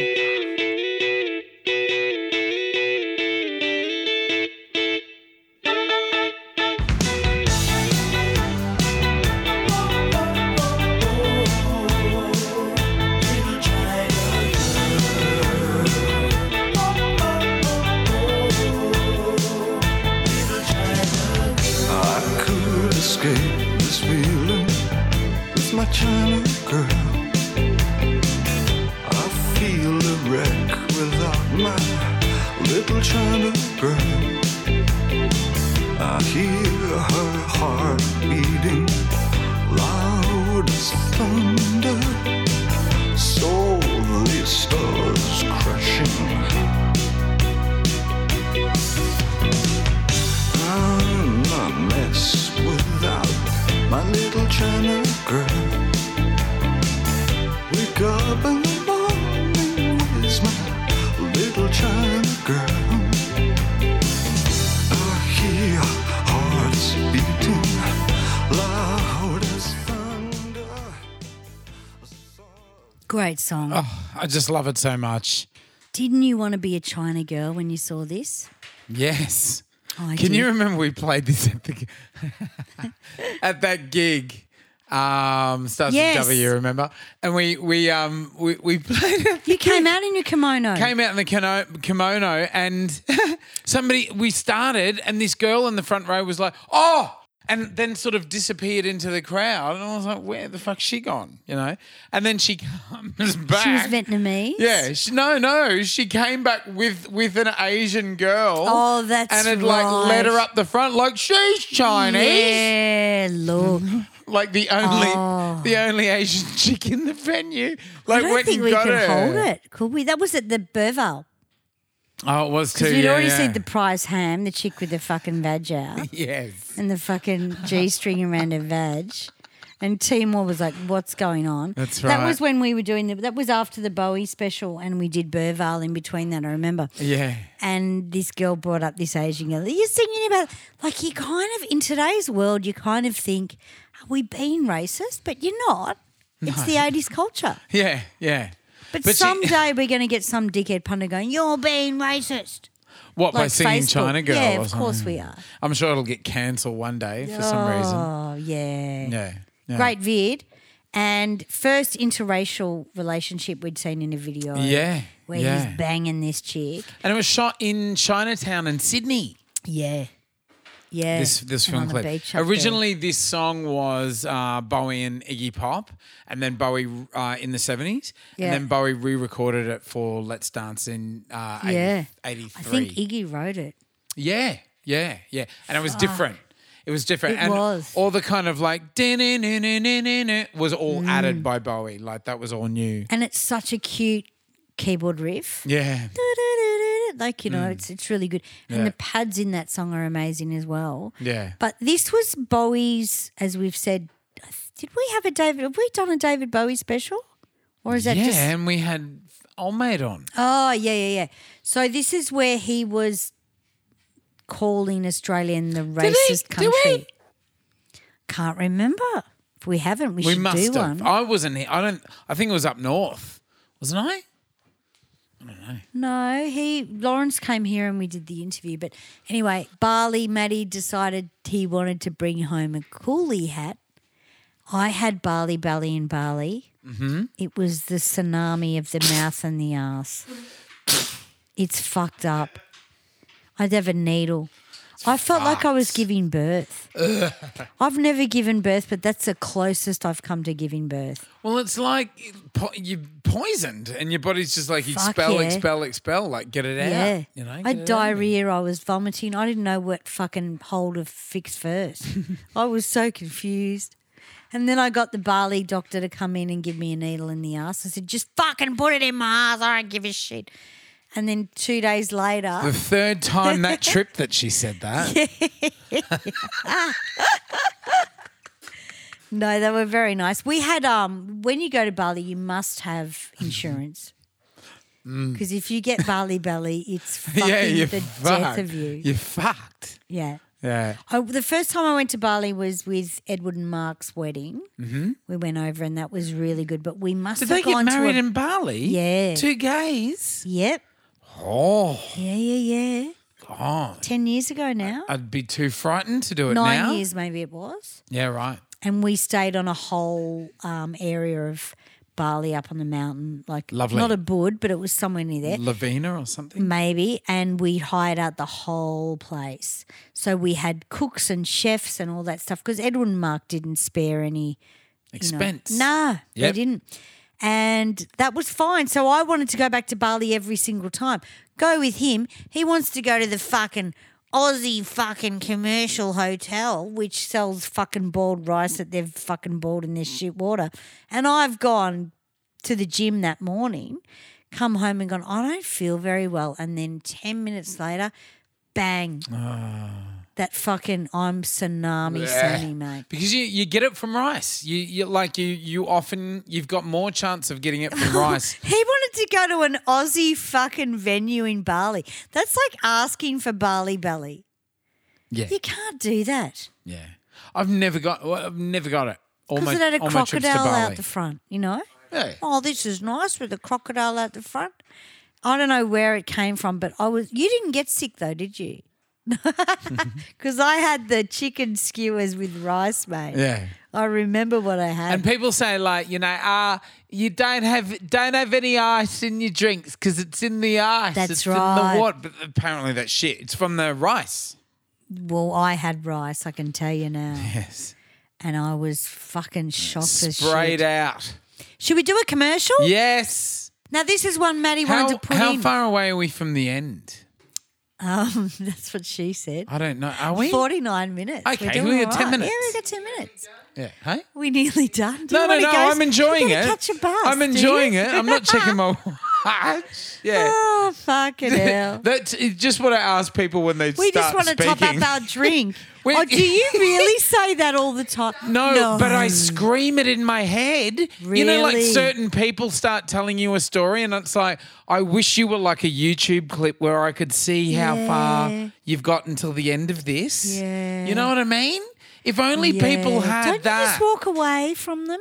escape this feeling. It's my China girl. Little China girl. Wake up in the morning, where's my little China girl? I hear hearts beating loud as thunder. Great song. Oh, I just love it so much. Didn't you want to be a China girl when you saw this? Yes. I Can you remember we played this at the [LAUGHS] at that gig? Um, starts Yes. with W. Remember? And we we um we, we played it. You came out in your kimono. Came out in the kimono, kimono and [LAUGHS] somebody we started, and this girl in the front row was like, "Oh!" And then sort of disappeared into the crowd, and I was like, "Where the fuck's she gone?" You know. And then she [LAUGHS] comes back. She was Vietnamese. Yeah, she, no, no. She came back with with an Asian girl. Oh, that's and had like led her up the front like she's Chinese, Yeah, look. [LAUGHS] like the only Oh. the only Asian [LAUGHS] chick in the venue. I Like don't went think we got could her. hold it, could we? That was at the Burvale. Oh, it was too. Because we'd yeah, already yeah. seen the prize ham, the chick with the fucking vag out, [LAUGHS] Yes. and the fucking G string around her vag. And Timor was like, "What's going on?" That's right. That was when we were doing the. That was after the Bowie special, and we did Burvale in between that. I remember. Yeah. And this girl brought up this Asian girl. You're singing about like you kind of in today's world, you kind of think, "Are we being racist?" But you're not. It's the '80s culture. [LAUGHS] Yeah. Yeah. But, But she- someday we're going to get some dickhead punter going, "You're being racist." What by Like singing Facebook. China Girl? Yeah, of course we are. I'm sure it'll get cancelled one day for some reason. Oh yeah. Yeah. Yeah. Great vid. And first interracial relationship we'd seen in a video. Yeah, Where yeah. he's banging this chick. And it was shot in Chinatown in Sydney. Yeah. Yeah. This this film clip. beach there. Originally, this song was uh, Bowie and Iggy Pop, and then Bowie uh, in the seventies, Yeah. and then Bowie re-recorded it for Let's Dance in uh, 80, Yeah. 83. I think Iggy wrote it. Yeah, yeah, yeah. And it was different. It was different. It and was. all the kind of like was all Mm. added by Bowie. Like that was all new. And it's such a cute keyboard riff. Yeah. Like, you know, it's it's really good. And Mm. Yeah. the pads in that song are amazing as well. Yeah. But this was Bowie's, as we've said. Did we have a David? Have we done a David Bowie special? Or is that yeah, just. and we had Old Mate on. Oh, yeah, yeah, yeah. So this is where he was calling Australian the he? racist Did we? country. Can't remember. If we haven't, we, We should must do have. one. I wasn't here. I don't. I think it was up north, wasn't I? I don't know. No, he Lawrence came here and we did the interview. But anyway, Bali Maddie decided he wanted to bring home a coolie hat. I had Bali Bali in Bali. Mm-hmm. It was the tsunami of the mouth and the ass. It's fucked up. I'd have a needle. I felt like I was giving birth. [LAUGHS] I've never given birth, but that's the closest I've come to giving birth. Well, it's like po- you're poisoned, and your body's just like Fuck expel, yeah. expel, expel. Like get it out. Yeah. You know. I get had it out diarrhea. I was vomiting. I didn't know what fucking hole to fix first. [LAUGHS] I was so confused. And then I got the Bali doctor to come in and give me a needle in the ass. I said, just fucking put it in my ass. I don't give a shit. And then two days later, The third time that [LAUGHS] trip that she said that. [LAUGHS] no, they were very nice. We had, um, when you go to Bali, you must have insurance. Because if you get [LAUGHS] Bali belly, it's fucking Mm. yeah, the fucked. death of you. You're fucked. Yeah. Yeah. I, the first time I went to Bali was with Edward and Mark's wedding. Mm-hmm. We went over and that was really good. But we must Did have they get married to a, in Bali? Yeah. Two gays. Yep. Oh, Yeah, yeah, yeah. oh. Ten years ago now. I'd be too frightened to do it Nine now. years maybe it was. Yeah, right. And we stayed on a whole um, area of Bali up on the mountain. Like Lovely. not Ubud, but it was somewhere near there. Lavina or something. Maybe, and we hired out the whole place. So we had cooks and chefs and all that stuff because Edward and Mark didn't spare any Expense. No, they Yep. didn't. And that was fine. So I wanted to go back to Bali every single time. Go with him. He wants to go to the fucking Aussie fucking commercial hotel, which sells fucking boiled rice that they've fucking boiled in their shit water. And I've gone to the gym that morning, come home and gone, I don't feel very well. And then 10 minutes later, bang. Ah. That fucking I'm tsunami Sammy, mate. Because you, you get it from rice. You you like you you often you've got more chance of getting it from rice. [LAUGHS] He wanted to go to an Aussie fucking venue in Bali. That's like asking for Bali Belly. Yeah. You can't do that. Yeah. I've never got well, I've never got it. Because it had a all my trips to crocodile out the front, you know? Yeah. Oh, this is nice with a crocodile out the front. I don't know where it came from, but I was. You didn't get sick though, did you? [LAUGHS] Because I had the chicken skewers with rice, mate. Yeah. I remember what I had. And people say like, you know, uh, you don't have don't have any ice in your drinks because it's in the ice. That's it's in the water. But apparently that's shit. It's from the rice. well, I had rice. I can tell you now, Yes. and I was fucking shocked as Sprayed out. Should we do a commercial? Yes. Now this is one Maddie How, wanted to put how in. How far away are we from the end? Um, [LAUGHS] that's what she said. I don't know. Are we? Forty-nine minutes. Okay, we got all 10 minutes. Yeah, we got ten minutes. Yeah. Hey? We're nearly done. Do No, no, no. I'm enjoying it. Catch a bus. I'm enjoying it. I'm not checking my [LAUGHS] watch. Yeah. Oh fucking [LAUGHS] hell! That's just what I ask people when they We just want to top up our [LAUGHS] drink. We- oh, do you really say that all the time? No, no, but I scream it in my head. Really? You know, like certain people start telling you a story, and it's like, I wish you were like a YouTube clip where I could see how Yeah. far you've gotten till the end of this. Yeah. You know what I mean? If only people Yeah. had Don't that. you just walk away from them?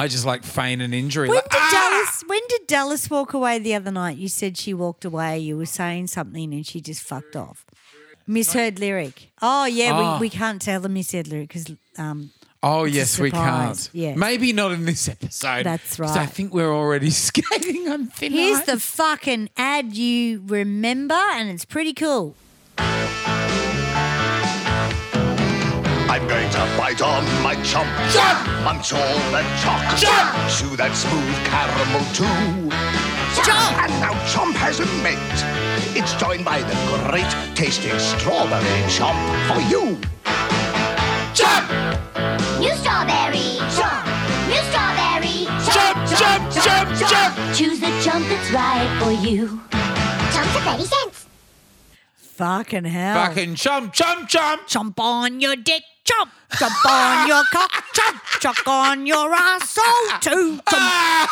I just like feign an injury. When like, did "Ah!" Dallas? When did Dallas walk away the other night? You said she walked away. You were saying something, and she just fucked off. Misheard lyric. Oh yeah, Ah. we, we can't tell the misheard lyric because um, Oh It's yes, we can't. Yes. Maybe not in this episode. That's right. I think we're already [LAUGHS] skating on thin here's ice. the fucking ad you remember, and it's pretty cool. I'm going to bite on my chomp. Chomp! Munch all the choc. Chomp! Chew that smooth caramel too. Chomp! And now Chomp has a mate. It's joined by the great tasting strawberry chomp for you. Chomp! New strawberry. Jump. New strawberry. Jump, jump, jump, jump. Choose the jump that's right for you. Jump for 30 cents. Fucking hell! Fucking chomp, chomp, chomp. Jump on your dick, jump. Jump on your cock, jump. Jump on your asshole too. Jump. [LAUGHS] yeah.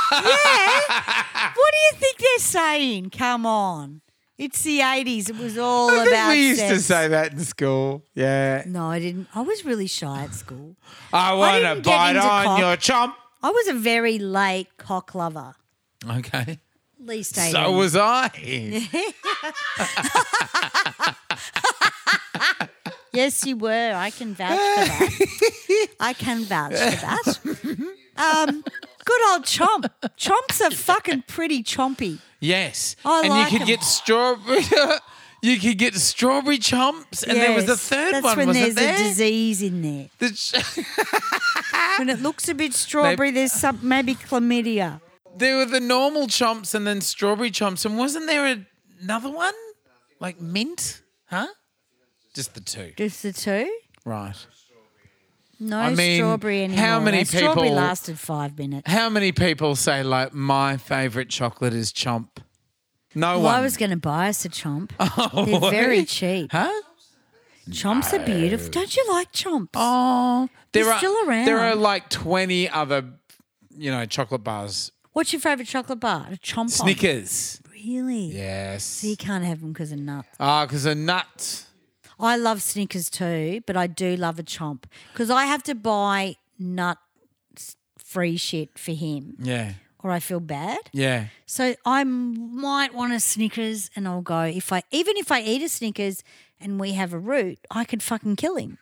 What do you think they're saying? Come on. It's the 80s. It was all I think about we used to say that in school. Yeah. No, I didn't. I was really shy at school. I want to didn't get bite into on cock. your chomp. I was a very late cock lover. Okay. Least 18. So was I. [LAUGHS] Yes, you were. I can vouch for that. I can vouch for that. Um, good old chomp. Chomps are fucking pretty chompy. yes. I and like you could get strawberry. [LAUGHS] you could get strawberry chomps, and there was the Yes, third That's one. when wasn't there's there? a disease in there. The ch- [LAUGHS] When it looks a bit strawberry, there's some maybe chlamydia. There were the normal chomps, and then strawberry chomps, and wasn't there another one like mint? Huh? Just the two. Just the two. Right. No I mean, strawberry anymore. how many That Strawberry people- lasted five minutes. How many people say like my favorite chocolate is chomp? No Well, one. I was going to buy us a chomp. [LAUGHS] Oh, They're very cheap. Huh? Chomps are beautiful. Don't you like chomps? Oh, there They're are still around. There are like twenty other, you know, chocolate bars. What's your favourite chocolate bar? A chomp. Snickers. Really? Yes. So you can't have them because of nuts. Ah, because they're nuts. I love Snickers too, but I do love a chomp because I have to buy nut free shit for him Yeah. or I feel bad. Yeah. So I might want a Snickers and I'll go if I even if I eat a Snickers and we have a root, I could fucking kill him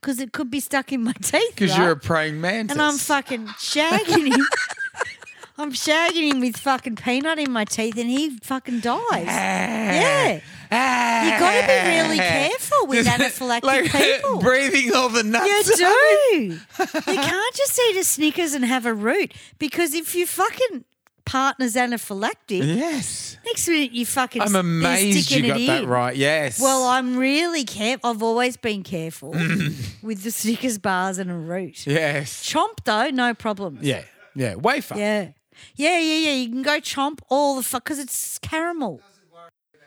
because it could be stuck in my [LAUGHS] teeth. Because right? you're a praying mantis. and I'm fucking shagging him. [LAUGHS] I'm shagging him with fucking peanut in my teeth, and he fucking dies. yeah, you got to be really careful with anaphylactic like [LAUGHS] people. breathing all the nuts. You do. [LAUGHS] you can't just eat a Snickers and have a root because if you fucking partner's anaphylactic, Yes. next minute you fucking I'm amazed you got that in. right. Yes. Well, I'm really careful. I've always been careful [LAUGHS] with the Snickers bars and a root. yes. Chomp though, no problems. Yeah. Yeah. Wafer. Yeah. Yeah, yeah, yeah. You can go chomp all the fuck because it's caramel.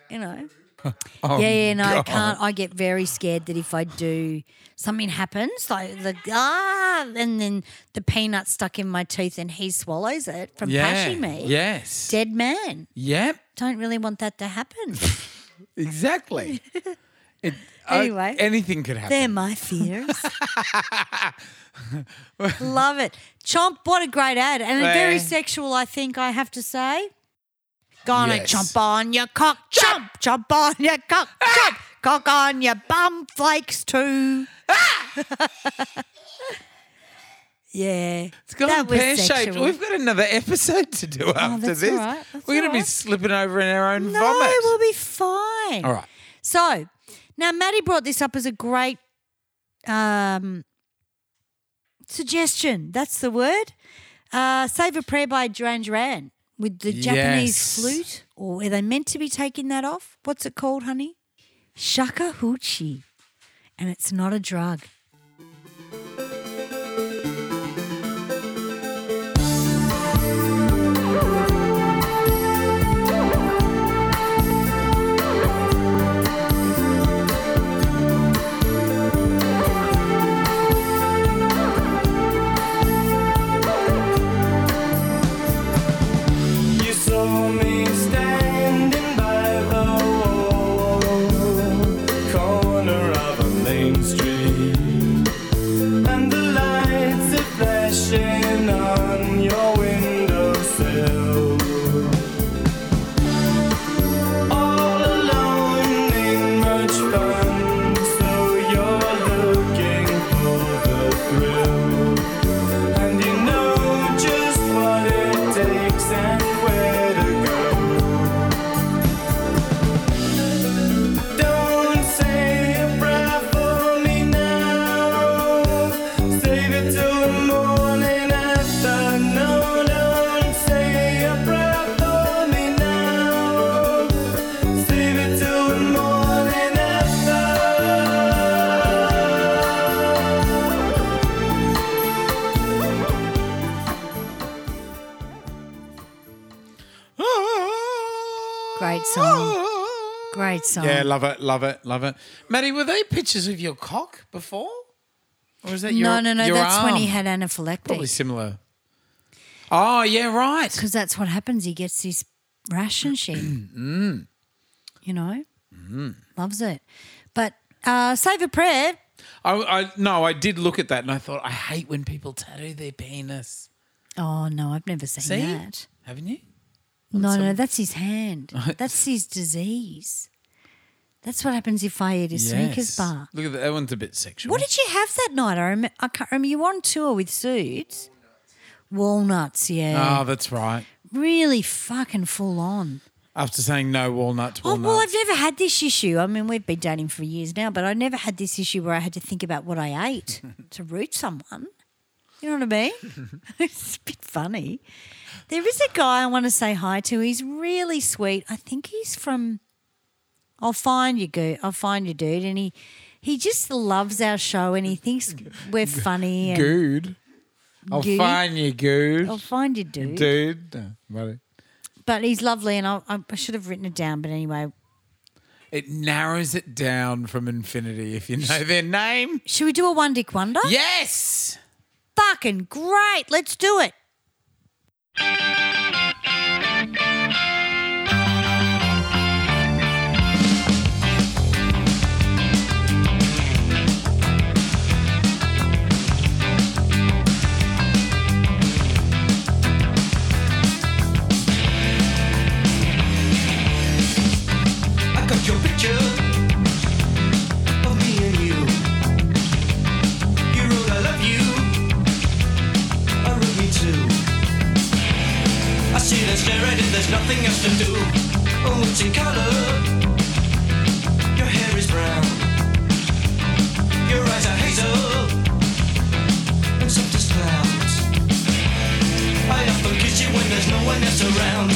You know. [LAUGHS] Oh, yeah, yeah. No, I can't. I get very scared that if I do, something happens. Like the ah, and then the peanut stuck in my teeth, and he swallows it from Yeah. pashing me. Yes. Dead man. Yep. Don't really want that to happen. [LAUGHS] Exactly. [LAUGHS] It, Anyway. anything could happen. They're my fears. [LAUGHS] Love it. Chomp, what a great ad. And very sexual, I think I have to say. Gonna Yes. chomp on your cock, chomp, chomp on your cock, ah! chomp, cock on your bum flakes too. Ah! [LAUGHS] yeah. It's gone pear shaped. We've got another episode to do oh, after that's this. right. We're going all to be slipping over in our own No, vomit. No, we'll be fine. All right. So now Maddie brought this up as a great um, suggestion. That's the word. Uh, Save a Prayer by Duran Duran with the Japanese flute. Or are they meant to be taking that off? What's it called, honey? Shakuhachi. And it's not a drug. Love it, love it. Maddie, were they pictures of your cock before? Or is that your no, no, no. your That's when he had Probably anaphylactic. similar. Oh, yeah, right. Because that's what happens. He gets this rash and shit. Mm. You know? Loves it. But uh, Save a Prayer. I, I no, I did look at that and I thought I hate when people tattoo their penis. Oh, no, I've never seen See? that. Haven't you? No, no, that's his hand. [LAUGHS] That's his disease. That's what happens if I eat a Snickers Yes. bar. Look at that. That one's a bit sexual. What did you have that night? I, rem- I can't remember. You were on tour with Suits. Walnuts, yeah. Oh, that's right. really fucking full on. After saying no walnuts, Oh, well, I've never had this issue. I mean, we've been dating for years now, but I never had this issue where I had to think about what I ate [LAUGHS] to root someone. You know what I mean? [LAUGHS] it's a bit funny. There is a guy I want to say hi to. He's really sweet. I think he's from. I'll find you, go. I'll find you, dude. And he, he just loves our show, and he thinks [LAUGHS] we're funny. And Good. I'll Good. find you, good. I'll find you, dude. Dude. No, buddy. But he's lovely, and I, I should have written it down. But anyway, It narrows it down from infinity if you know their name. should we do a one dick wonder? Yes. Fucking great. Let's do it. What's in there's nothing else to do Oh to color? Your hair is brown. Your eyes are hazel and soft as clouds. I often kiss you when there's no one else around.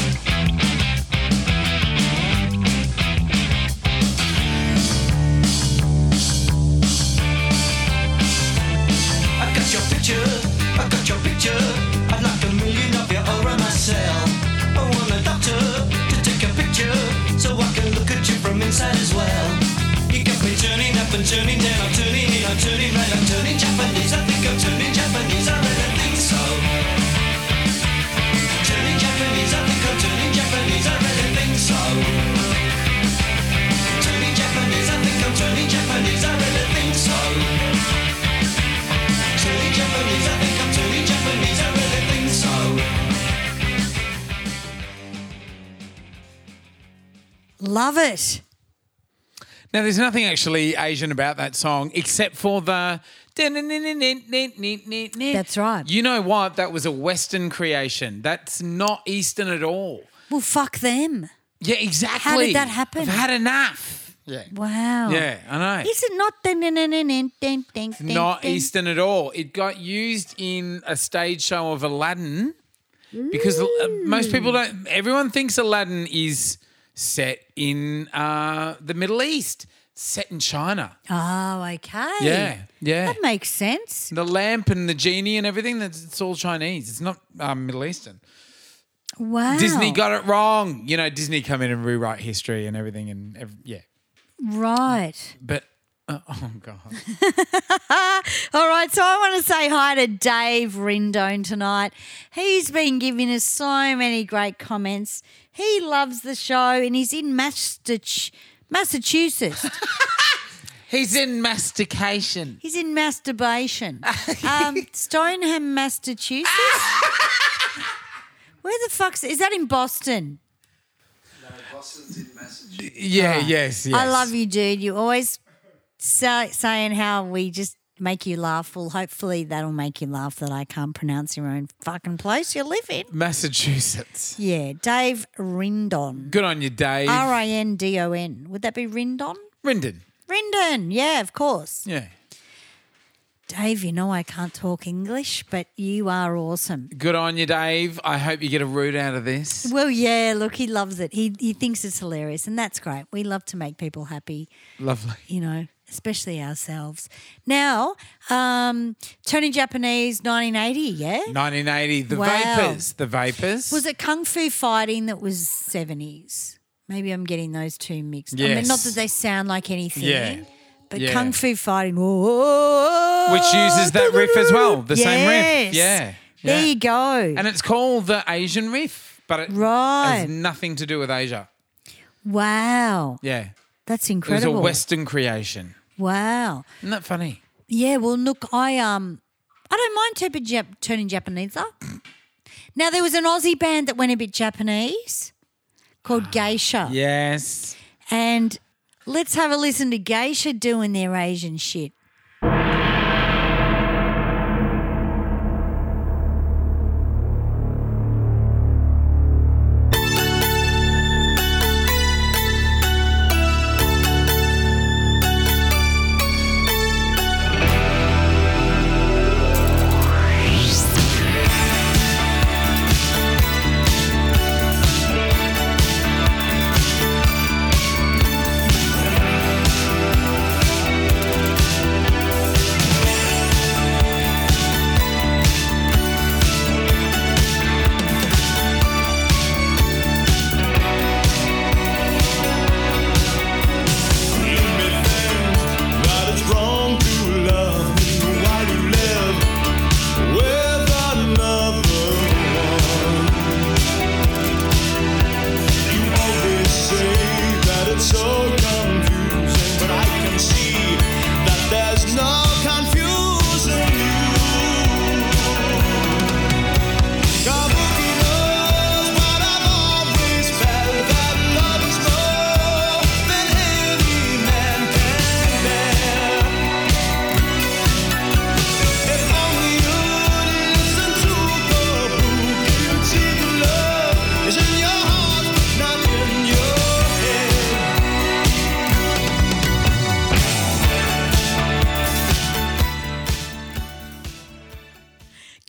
I got your picture, I got your picture. And turning down, I'm turning in, I'm turning right, I'm turning Japanese. I think I'm turning Japanese, I really think so. Turning Japanese, I think I'm turning Japanese, I really think so. Turning Japanese, I think I'm turning Japanese, I really think so. Turning Japanese, I think I'm turning Japanese, I really think so. Love it. Now, there's nothing actually Asian about that song except for the. That's right. You know what? That was a Western creation. That's not Eastern at all. Well, fuck them. Yeah, exactly. How did that happen? I've had enough. Yeah. Wow. Yeah, I know. Is it not? Not. Eastern at all. It got used in a stage show of Aladdin because most people don't. Everyone thinks Aladdin is set in uh, the Middle East, set in China. Oh, okay. Yeah, yeah. That makes sense. The lamp and the genie and everything, that's it's all Chinese. It's not um, Middle Eastern. Wow. Disney got it wrong. You know, Disney come in and rewrite history and everything. And ev- yeah. Right. But, uh, [LAUGHS] oh, God. [LAUGHS] All right, so I want to say hi to Dave Rindon tonight. He's been giving us so many great comments. He loves the show and he's in Mastach- Massachusetts. [LAUGHS] He's in mastication. he's in masturbation. [LAUGHS] Um, Stoneham, Massachusetts. [LAUGHS] Where the fuck's is that in Boston? Yeah, yes, yes. I love you, dude. You always say, saying how we just make you laugh. Well, hopefully that'll make you laugh that I can't pronounce your own fucking place you live in. Massachusetts. Yeah, Dave Rindon. Good on you, Dave. R I N D O N. Would that be Rindon? Rindon. Rindon. Yeah, of course. Yeah. Dave, you know I can't talk English, but you are awesome. Good on you, Dave. I hope you get a root out of this. Well, yeah, look, he loves it. He he thinks it's hilarious, and that's great. We love to make people happy. Lovely. you know, especially ourselves. Now, um, Turning Japanese, 1980, yeah? 1980, the Wow. Vapors. The Vapors. Was it Kung Fu Fighting that was 70s? Maybe I'm getting those two mixed. I mean, not that they sound like anything. Yeah. But Yeah. Kung Fu Fighting, whoa, Which uses that riff as well, the same riff. Yeah. There yeah. you go. And it's called the Asian riff, but it Right. has nothing to do with Asia. wow. Yeah. That's incredible. It was a Western creation. Wow. Isn't that funny? Yeah, well, look, I um, I don't mind turning, Jap- turning Japanese up. Now there was an Aussie band that went a bit Japanese called Geisha, Yes. and let's have a listen to Geisha doing their Asian shit.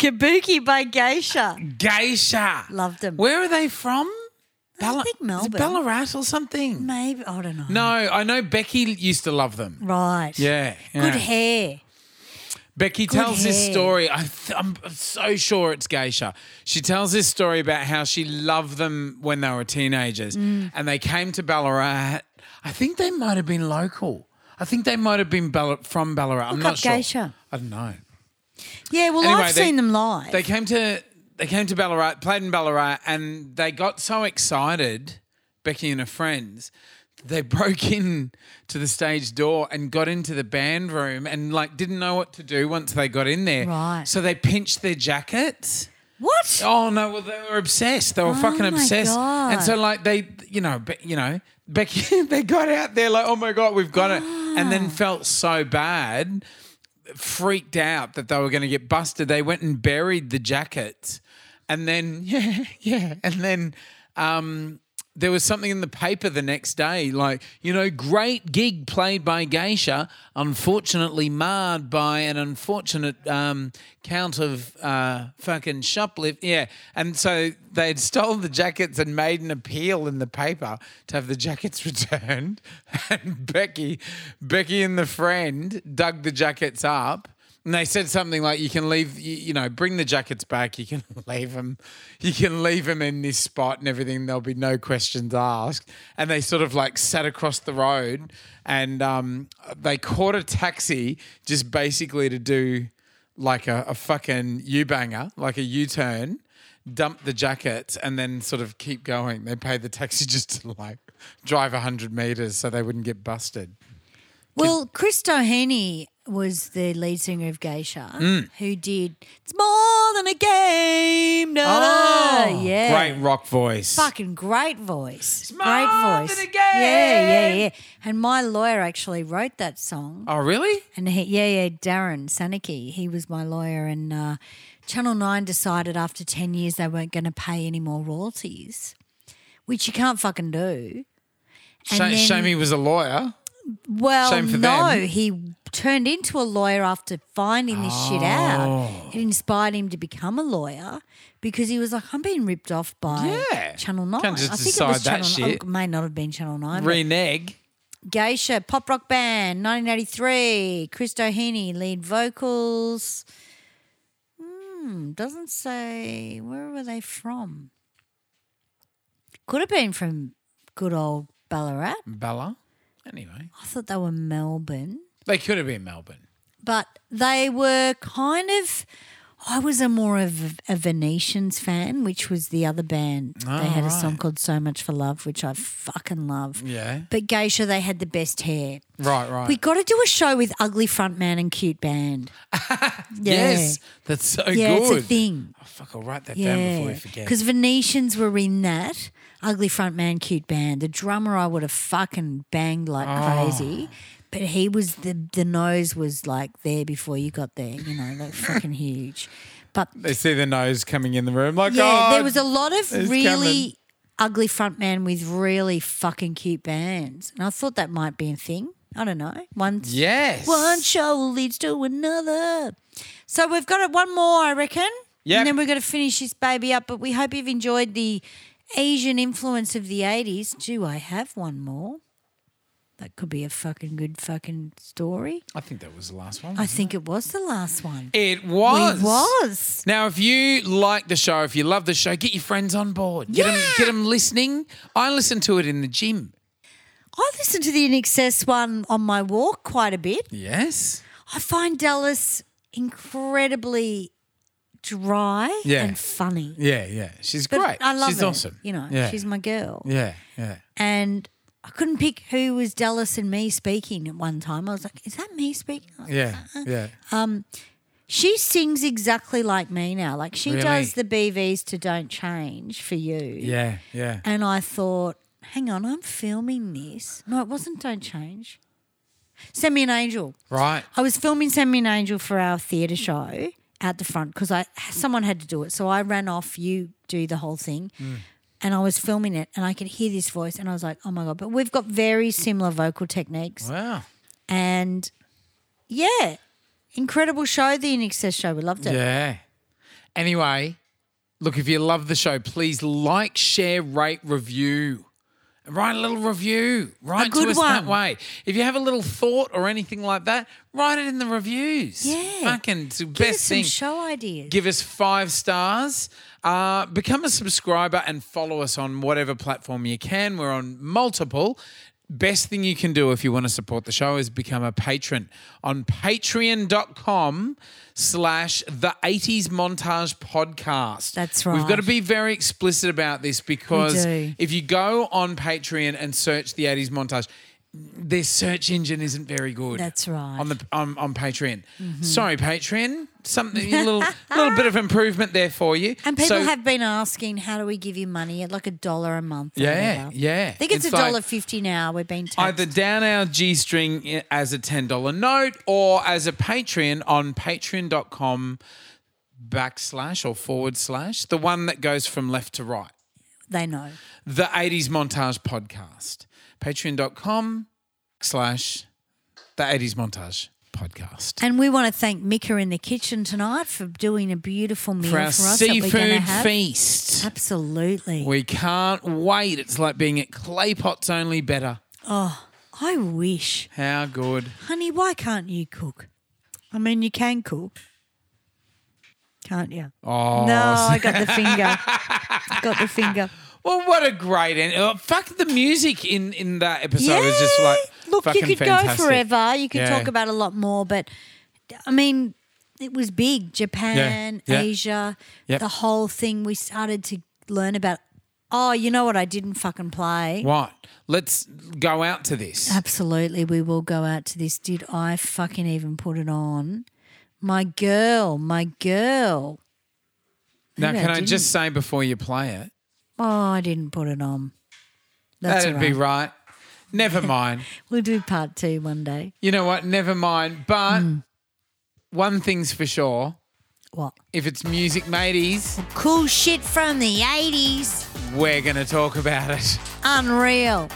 Kabuki by Geisha. Geisha. Loved them. Where are they from? I think Melbourne. Ballarat or something? Maybe I don't know. No, I know Becky used to love them. Right. Yeah. yeah. Good hair. Becky Good tells this hair. story. I th- I'm so sure it's Geisha. She tells this story about how she loved them when they were teenagers Mm. and they came to Ballarat. I think they might have been local. I think they might have been Ball- from Ballarat. I'm Look not up sure. Geisha. I don't know. Yeah, well, Anyway, I've they- seen them live. They came to they came to Ballarat, played in Ballarat, and they got so excited, Becky and her friends, they [LAUGHS] broke in to the stage door and got into the band room and like didn't know what to do once they got in there. Right. So they pinched their jackets. what? Oh no! Well, they were obsessed. They were Oh, fucking obsessed. And so, like, they, you know, Be- you know, Becky, [LAUGHS] they got out there like, oh my god, we've got it, [GASPS] and then felt so bad, freaked out that they were going to get busted. They went and buried the jackets, and then [LAUGHS] yeah, yeah, and then. um there was something in the paper the next day, like, you know, great gig played by Geisha, unfortunately marred by an unfortunate um, count of uh, fucking shoplift. Yeah. And so they'd stolen the jackets and made an appeal in the paper to have the jackets [LAUGHS] returned. And Becky, Becky and the friend dug the jackets up. And they said something like, "You can leave, you, you know, bring the jackets back. You can [LAUGHS] leave them, you can leave them in this spot and everything. There'll be no questions asked." And they sort of like sat across the road, and um, they caught a taxi just basically to do like a, a fucking U banger, like a U turn, dump the jackets, and then sort of keep going. They paid the taxi [LAUGHS] just to like drive hundred meters so they wouldn't get busted. Well, Chris Doheny was the lead singer of Geisha, Mm. who did "It's More Than a Game." Da, da. yeah, Oh, great rock voice. fucking great voice, more great than voice. Yeah, yeah, yeah. And my lawyer actually wrote that song. Oh, really? And he, yeah, yeah, Darren Sanicki, he was my lawyer, and uh, Channel Nine decided after ten years they weren't going to pay any more royalties, which you can't fucking do. And Sh- then- shame he was a lawyer. Well, no, them. he turned into a lawyer after finding this shit out. Oh. It inspired him to become a lawyer because he was like, I'm being ripped off by Yeah. Channel Nine. Can't just I think it was that Channel shit. It may not have been Channel Nine. but Renege. Geisha, pop rock band, 1983. Chris Doheny, lead vocals. Hmm, doesn't say where were they from. Could have been from good old Ballarat. Bella. Anyway, I thought they were Melbourne. they could have been Melbourne. but they were kind of. I was a more of a Venetians fan, which was the other band. they oh, had a song right. called "So Much for Love," which I fucking love. Yeah. But Geisha, they had the best hair. Right, right. We got to do a show with ugly frontman and cute band. [LAUGHS] yeah. Yes, that's so yeah, good. it's a thing. Oh, fuck, I'll write that down before we forget. because Venetians were in that ugly frontman, cute band. The drummer I would have fucking banged like Oh. crazy, but he was the the nose was like there before you got there. You know, like [LAUGHS] fucking huge. But They see the nose coming in the room like, yeah, oh, there was a lot of really ugly front frontman with really fucking cute bands, and I thought that might be a thing. I don't know. One Yes. one show leads to another. So we've got it one more, I reckon. Yep. And then we're going to finish this baby up. But we hope you've enjoyed the Asian influence of the 80s. Do I have one more? That could be a fucking good fucking story. I think that was the last one. I think it was the last one. It was. It was. Now, if you like the show, if you love the show, get your friends on board. Get them, get them listening. I listen to it in the gym. I listen to the INXS one on my walk quite a bit. Yes. I find Dallas incredibly dry Yeah. and funny. Yeah, yeah. She's But great. I love She's her. awesome. You know, Yeah. she's my girl. Yeah, yeah. And I couldn't pick who was Dallas and me speaking at one time. I was like, is that me speaking? Like, Yeah, "Uh-uh." yeah. Um, she sings exactly like me now. Like she Really? does the BVs to Don't Change for you. Yeah, yeah. And I thought, hang on, I'm filming this. No, it wasn't Don't Change. Send me an angel. Right. I was filming Send Me an Angel for our theatre show out the front because I someone had to do it. So I ran off, you do the whole thing. Mm. And I was filming it and I could hear this voice and I was like, oh my God. But we've got very similar vocal techniques. Wow. And yeah, incredible show, the INXS show. We loved it. Yeah. Anyway, look, if you love the show, please like, share, rate, review. Write a little review. Write to us that way. If you have a little thought or anything like that, write it in the reviews. Yeah. Fucking it's the Give best us some thing. show ideas. Give us five stars. Uh, become a subscriber and follow us on whatever platform you can. We're on multiple. Best thing you can do if you want to support the show is become a patron on patreon.com slash the 80s montage podcast. That's right. We've got to be very explicit about this because if you go on Patreon and search the 80s montage, their search engine isn't very good. That's right. Mm-hmm. On the on, on Patreon. Sorry, Patreon. Something a little [LAUGHS] little bit of improvement there for you. And people So- have been asking, how do we give you money at like a dollar a month? Yeah, yeah. I think it's, a like- dollar fifty now. We've been taxed. either down our G string as a ten dollar note or as a Patreon on patreon.com backslash or forward slash the one that goes from left to right. they know. The 80s Montage Podcast. Patreon.com slash the 80s Montage Podcast. And we want to thank Mika in the kitchen tonight for doing a beautiful meal For for, our us that we're seafood feast. Absolutely. We can't wait. It's like being at clay pots only better. oh, I wish, How good. honey. Why can't you cook? I mean, you can cook, can't you? Oh, No, I got the finger. got the finger. [LAUGHS] Well, what a great end. Oh, fuck, the music in, in that episode was just like look, you could fantastic. go forever. You could Yeah. talk about a lot more, but I mean, it was big. Japan, Yeah. Asia, Yep. the whole thing. We started to learn about. Oh, you know what? I didn't fucking play. What? Let's go out to this. Absolutely, we will go out to this. Did I fucking even put it on? My girl, my girl. Now, Maybe I can I, didn't. just say before you play it? Oh, I didn't put it on. That's That'd all be right. right. Never [LAUGHS] mind. We'll do part two one day. You know what? Never mind. But Hmm. one thing's for sure. What? If it's music mateys, Cool shit from the 80s. we're going to talk about it. Unreal.